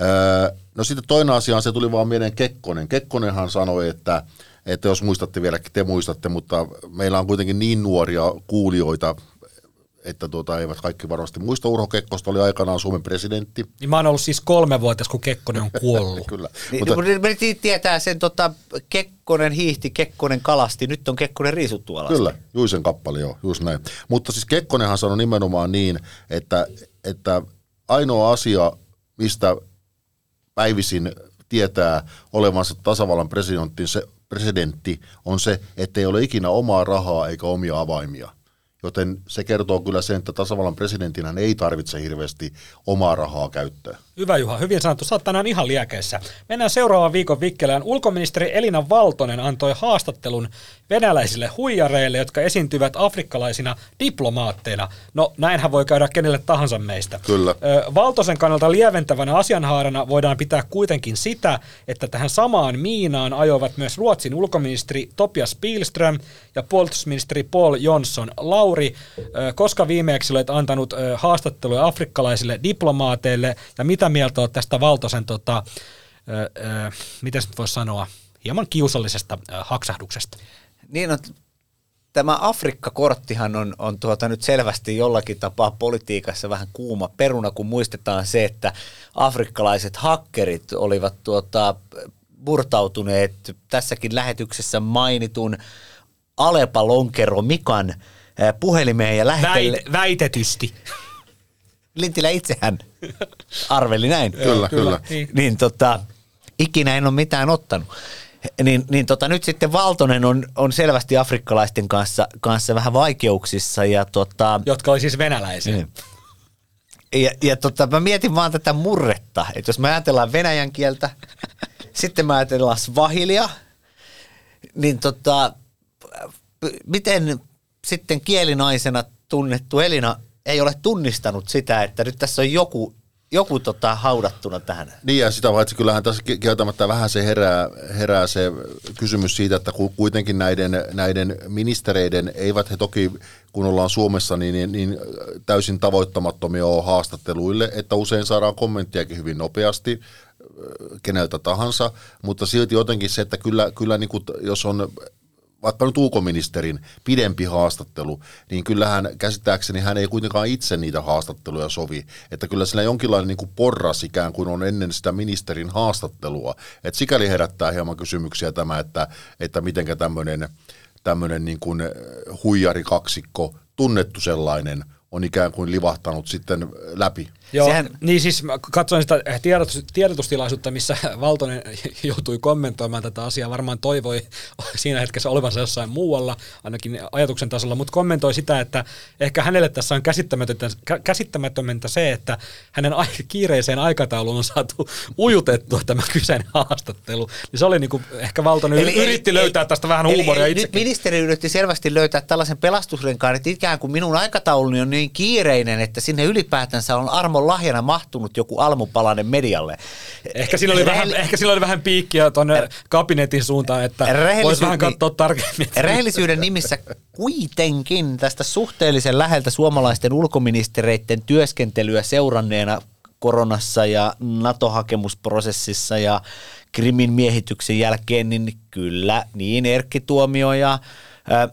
Öö, no sitten toinen asia on, se tuli vaan mieleen Kekkonen. Kekkonenhan sanoi, että, että jos muistatte vielä, te muistatte, mutta meillä on kuitenkin niin nuoria kuulijoita, että tuota, eivät kaikki varmasti muista. Urho Kekkosta oli aikanaan Suomen presidentti. Niin mä oon ollut siis kolme vuotta, kun Kekkonen on kuollut. Kyllä. Niin, Mutta, mutta, me ti- tietää sen tota, Kekkonen hiihti, Kekkonen kalasti, nyt on Kekkonen riisuttu alas. Kyllä, Juisen kappale, joo, just näin. Mutta siis Kekkonenhan sanoi nimenomaan niin, että, että ainoa asia, mistä päivisin tietää olevansa tasavallan presidentti, se, presidentti on se, että ei ole ikinä omaa rahaa eikä omia avaimia. Joten se kertoo kyllä sen, että tasavallan presidentinhän ei tarvitse hirveästi omaa rahaa käyttöön. Hyvä Juha, hyvin sanottu. Sä oot tänään ihan liekeissä. Mennään seuraavan viikon vikkelään. Ulkoministeri Elina Valtonen antoi haastattelun venäläisille huijareille, jotka esiintyvät afrikkalaisina diplomaatteina. No näinhän voi käydä kenelle tahansa meistä. Kyllä. Valtosen kannalta lieventävänä asianhaarana voidaan pitää kuitenkin sitä, että tähän samaan miinaan ajoivat myös Ruotsin ulkoministeri Topias Pilström ja puolustusministeri Paul Jonsson. Lauri, koska viimeksi olet antanut haastatteluja afrikkalaisille diplomaateille ja mitä mieltä olet tästä Valtosen, tota, miten nyt voisi sanoa, hieman kiusallisesta ö, haksahduksesta? Niin on, tämä Afrikka-korttihan on, on tuota nyt selvästi jollakin tapaa politiikassa vähän kuuma peruna, kun muistetaan se, että afrikkalaiset hakkerit olivat tuota, murtautuneet tässäkin lähetyksessä mainitun Alepa Lonkero Mikan puhelimeen ja lähetelle. Väit, väitetysti. Lintilä itsehän arveli näin. Kyllä, kyllä. Niin. Niin tota, ikinä en ole mitään ottanut. Niin, niin tota, nyt sitten Valtonen on, on selvästi afrikkalaisten kanssa, kanssa vähän vaikeuksissa ja tota, Jotka oli siis venäläisiä. Niin. Ja, ja tota, mä mietin vaan tätä murretta, että jos me ajatellaan venäjän kieltä, sitten me ajatellaan svahilia, niin tota, miten sitten kielinaisena tunnettu Elina ei ole tunnistanut sitä, että nyt tässä on joku, joku tota haudattuna tähän. Niin ja sitä paitsi kyllähän tässä ki- kieltämättä vähän se herää, herää se kysymys siitä, että ku- kuitenkin näiden, näiden ministereiden, eivät he toki kun ollaan Suomessa niin, niin, niin täysin tavoittamattomia ole haastatteluille, että usein saadaan kommenttiakin hyvin nopeasti keneltä tahansa, mutta silti jotenkin se, että kyllä, kyllä niin kuin, jos on vaikka nyt ulkoministerin pidempi haastattelu, niin kyllähän käsittääkseni hän ei kuitenkaan itse niitä haastatteluja sovi. Että kyllä sillä jonkinlainen niin kuin porras ikään kuin on ennen sitä ministerin haastattelua. Että sikäli herättää hieman kysymyksiä tämä, että, että mitenkä tämmöinen tämmöinen niin kuin huijarikaksikko, tunnettu sellainen, on ikään kuin livahtanut sitten läpi. Joo, Sehän- niin siis mä katsoin sitä tiedotus, tiedotustilaisuutta, missä Valtonen joutui kommentoimaan tätä asiaa, varmaan toivoi siinä hetkessä olevansa jossain muualla, ainakin ajatuksen tasolla, mutta kommentoi sitä, että ehkä hänelle tässä on käsittämätöntä, kä- käsittämättömäntä se, että hänen kiireiseen aikatauluun on saatu ujutettua tämä kyseinen haastattelu. Niin se oli niinku, ehkä Valtonen eli, yritti eli, löytää tästä vähän eli, huumoria eli, Nyt ministeri yritti selvästi löytää tällaisen pelastusrenkaan, että ikään kuin minun aikatauluni on niin kiireinen, että sinne ylipäätänsä on armon lahjana mahtunut joku almupalainen medialle. Ehkä siinä, oli vähän, Rehelli- ehkä siinä oli vähän piikkiä tuonne kabinetin suuntaan, että Rehellisyys- voisi vähän katsoa tarkemmin. Rehellisyyden nimissä kuitenkin tästä suhteellisen läheltä suomalaisten ulkoministereiden työskentelyä seuranneena koronassa ja NATO-hakemusprosessissa ja Krimin miehityksen jälkeen, niin kyllä niin Erkki Tuomio ja äh,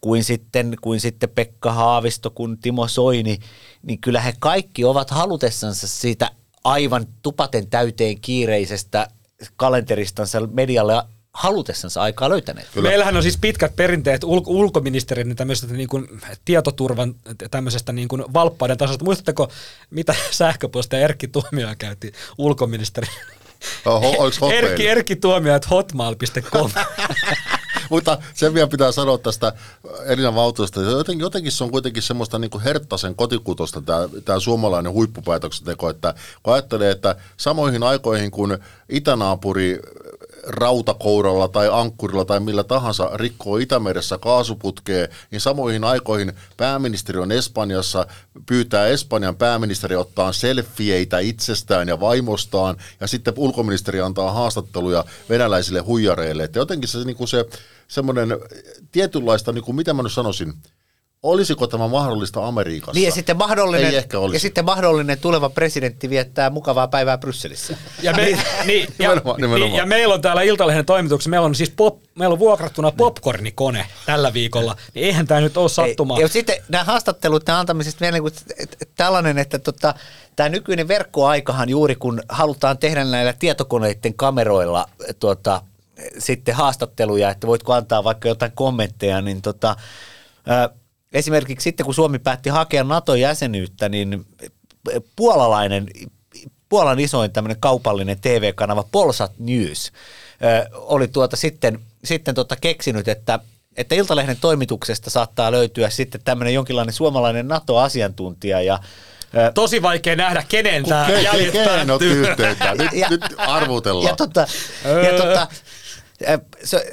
kuin sitten, kuin sitten Pekka Haavisto kuin Timo Soini, niin kyllä he kaikki ovat halutessansa siitä aivan tupaten täyteen kiireisestä kalenteristansa medialle halutessansa aikaa löytäneet. Kyllä. Meillähän on siis pitkät perinteet ul- ulkoministerin tämmöisestä niin kuin tietoturvan tämmöisestä niin kuin valppaiden tasosta. Muistatteko, mitä sähköpostia Erkki Tuomioja käytti ulkoministeri Oho? Erkki, Erkki Tuomio, että hotmail.com. Mutta sen vielä pitää sanoa tästä Elina Valtuusta, jotenkin, jotenkin se on kuitenkin semmoista niin kuin herttaisen kotikutosta tämä, tämä suomalainen huippupäätöksenteko, että kun ajattelee, että samoihin aikoihin kun itänaapuri rautakouralla tai ankkurilla tai millä tahansa rikkoo Itämeressä kaasuputkea, niin samoihin aikoihin pääministeri on Espanjassa, pyytää Espanjan pääministeri ottaa selfieitä itsestään ja vaimostaan, ja sitten ulkoministeri antaa haastatteluja venäläisille huijareille. Että jotenkin se, niin kuin se semmoinen tietynlaista, niin kuin, mitä mä nyt sanoisin, Olisiko tämä mahdollista Amerikassa? Niin ja sitten mahdollinen, Ei ehkä olisi. ja sitten mahdollinen tuleva presidentti viettää mukavaa päivää Brysselissä. Ja, me, niin, ja, Nimenomaan, nimenomaan. Niin, ja meillä on täällä Iltalehden toimituksessa, meillä on siis pop, meillä on vuokrattuna popcornikone tällä viikolla, niin eihän tämä nyt ole sattumaa. Ei, ja sitten nämä haastattelut, nämä antamisesta vielä niin tällainen, että tota, tämä nykyinen verkkoaikahan juuri kun halutaan tehdä näillä tietokoneiden kameroilla tuota, sitten haastatteluja, että voitko antaa vaikka jotain kommentteja, niin tota, ää, esimerkiksi sitten kun Suomi päätti hakea NATO-jäsenyyttä, niin puolalainen, Puolan isoin tämmöinen kaupallinen TV-kanava Polsat News ö, oli tuota sitten, sitten tota keksinyt, että että Iltalehden toimituksesta saattaa löytyä sitten tämmöinen jonkinlainen suomalainen NATO-asiantuntija ja Tosi vaikea nähdä, kenen tämä jäljet kenen päättyy. yhteyttä? Nyt, Ja- nyt arvutellaan. Ja, tota, ja tota, ä, se,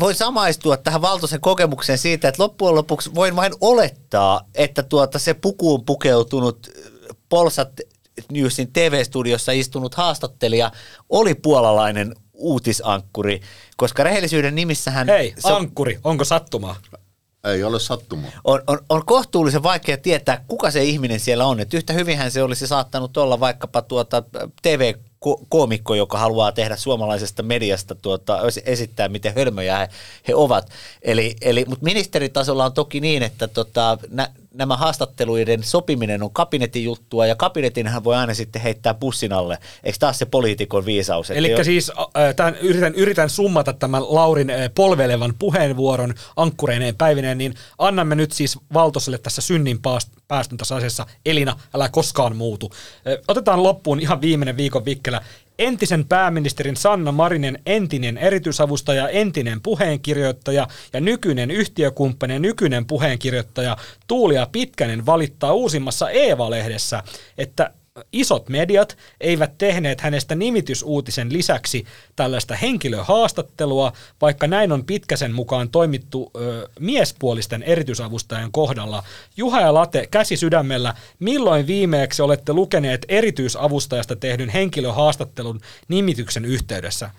voin samaistua tähän Valtosen kokemukseen siitä, että loppujen lopuksi voin vain olettaa, että tuota se pukuun pukeutunut Polsat Newsin TV-studiossa istunut haastattelija oli puolalainen uutisankkuri, koska rehellisyyden nimissähän Hei, se on, ankkuri, onko sattumaa? Ei ole sattumaa. on, on, on kohtuullisen vaikea tietää, kuka se ihminen siellä on. Et yhtä hyvinhän se olisi saattanut olla vaikkapa tuota TV-koomikko, joka haluaa tehdä suomalaisesta mediasta tuota, esittää, miten hölmöjä he, he ovat. Eli, eli, mutta ministeritasolla on toki niin, että tota, nä, nämä haastatteluiden sopiminen on kabinetin juttua, ja kabinetinhan voi aina sitten heittää bussin alle. Eikö taas se poliitikon viisaus? Eli jo- siis äh, tämän, yritän, yritän summata tämän Laurin äh, polvelevan puheenvuoron ankkureineen päivineen, niin annamme nyt siis Valtoselle tässä synnin päästön tässä asiassa. Elina, älä koskaan muutu. Äh, otetaan loppuun ihan viimeinen viikon vikkelä. Entisen pääministerin Sanna Marinen entinen erityisavustaja, entinen puheenkirjoittaja ja nykyinen yhtiökumppani nykyinen puheenkirjoittaja Tuulia Pitkänen valittaa uusimmassa Eeva-lehdessä, että isot mediat eivät tehneet hänestä nimitysuutisen lisäksi tällaista henkilöhaastattelua, vaikka näin on Pitkäsen mukaan toimittu ö, miespuolisten erityisavustajan kohdalla. Juha ja Late, käsi sydämellä, milloin viimeeksi olette lukeneet erityisavustajasta tehdyn henkilöhaastattelun nimityksen yhteydessä?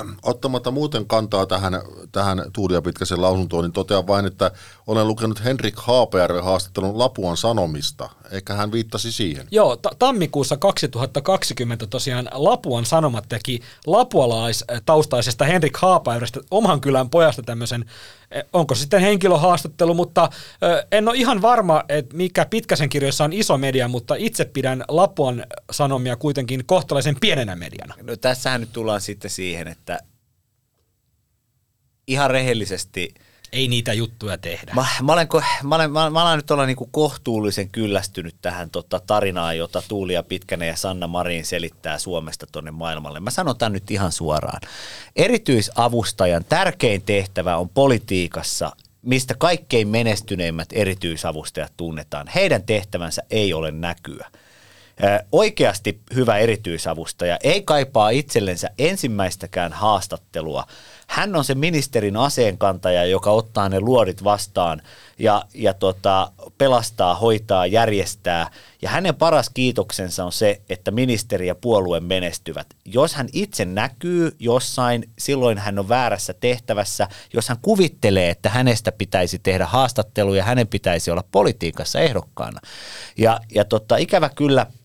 Ottamatta muuten kantaa tähän, tähän Tuulia Pitkäsen lausuntoon, niin totean vain, että olen lukenut Henrik Haapajärven haastattelun Lapuan Sanomista. Ehkä hän viittasi siihen. Joo, ta- tammikuussa 2020 tosiaan Lapuan Sanomat teki lapualaistaustaisesta Henrik Haapäyrästä oman kylän pojasta tämmöisen, eh, onko sitten henkilöhaastattelu, mutta en ole ihan varma, että mikä Pitkäsen kirjoissa on iso media, mutta itse pidän Lapuan Sanomia kuitenkin kohtalaisen pienenä mediana. No tässähän nyt tullaan sitten siihen, että ihan rehellisesti – Ei niitä juttuja tehdä. Mä, mä, olen, mä, olen, mä, mä olen nyt olla niinku kohtuullisen kyllästynyt tähän tota, tarinaan, jota Tuulia Pitkänen ja Sanna Marin selittää Suomesta tuonne maailmalle. Mä sanon tämän nyt ihan suoraan. Erityisavustajan tärkein tehtävä on politiikassa, mistä kaikkein menestyneimmät erityisavustajat tunnetaan. Heidän tehtävänsä ei ole näkyä. Oikeasti hyvä erityisavustaja ei kaipaa itsellensä ensimmäistäkään haastattelua. Hän on se ministerin aseenkantaja, joka ottaa ne luodit vastaan ja, ja tota, pelastaa, hoitaa, järjestää. Ja hänen paras kiitoksensa on se, että ministeri ja puolue menestyvät. Jos hän itse näkyy jossain, silloin hän on väärässä tehtävässä. Jos hän kuvittelee, että hänestä pitäisi tehdä haastatteluja, hänen pitäisi olla politiikassa ehdokkaana. Ja, ja tota, ikävä kyllä –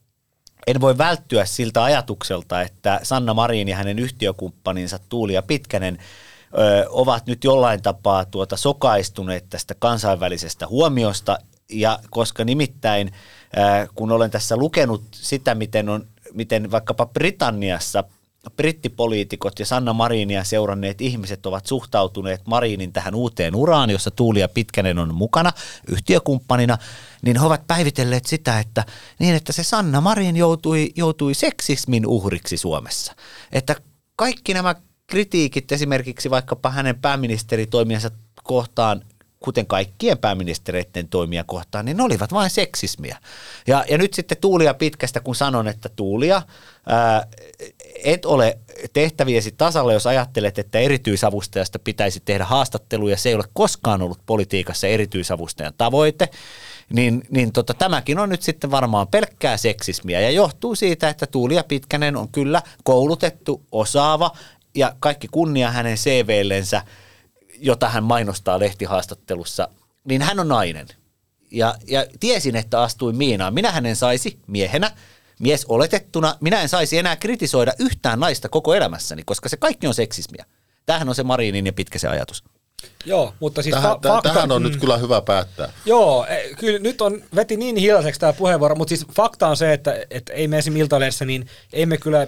en voi välttyä siltä ajatukselta, että Sanna Marin ja hänen yhtiökumppaninsa Tuuli ja Pitkänen ö, ovat nyt jollain tapaa tuota sokaistuneet tästä kansainvälisestä huomiosta, ja koska nimittäin ö, kun olen tässä lukenut sitä, miten, on, miten vaikkapa Britanniassa brittipoliitikot ja Sanna Marinia seuranneet ihmiset ovat suhtautuneet Marinin tähän uuteen uraan, jossa Tuulia Pitkänen on mukana yhtiökumppanina, niin he ovat päivitelleet sitä, että niin, että se Sanna Marin joutui, joutui seksismin uhriksi Suomessa. Että kaikki nämä kritiikit esimerkiksi vaikkapa hänen pääministeritoimiansa kohtaan kuten kaikkien pääministereiden toimia kohtaan, niin ne olivat vain seksismiä. Ja, ja nyt sitten Tuulia pitkästä, kun sanon, että Tuulia, ää, et ole tehtäviesi tasalla, jos ajattelet, että erityisavustajasta pitäisi tehdä haastatteluja. Se ei ole koskaan ollut politiikassa erityisavustajan tavoite. Niin, niin tota, tämäkin on nyt sitten varmaan pelkkää seksismiä ja johtuu siitä, että Tuulia Pitkänen on kyllä koulutettu, osaava ja kaikki kunnia hänen CVllensä – jota hän mainostaa lehtihaastattelussa, niin hän on nainen. Ja, ja tiesin, että astuin Miinaan. Minä hänen saisi miehenä, mies oletettuna, minä en saisi enää kritisoida yhtään naista koko elämässäni, koska se kaikki on seksismiä. Tämähän on se Marinin ja pitkä se ajatus. Joo, mutta siis Tähän, fa- fakta, tähän on mm, nyt kyllä hyvä päättää. Joo, e, kyllä nyt on veti niin hiljaiseksi tämä puheenvuoro, mutta siis fakta on se, että, että ei me esimerkiksi Iltalehdessä, niin ei me kyllä,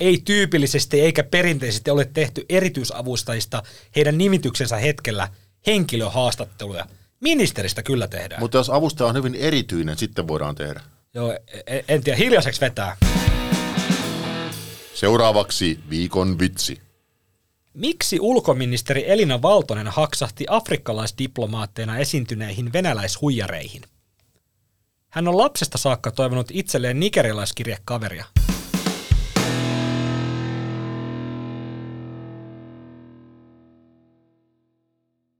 ei tyypillisesti eikä perinteisesti ole tehty erityisavustajista heidän nimityksensä hetkellä henkilöhaastatteluja. Ministeristä kyllä tehdään. Mutta jos avustaja on hyvin erityinen, sitten voidaan tehdä. Joo, e- en tiedä, hiljaiseksi vetää. Seuraavaksi viikon vitsi. Miksi ulkoministeri Elina Valtonen haksahti afrikkalaisdiplomaatteina esiintyneihin venäläishuijareihin? Hän on lapsesta saakka toivonut itselleen nigerialaiskirjekaveria.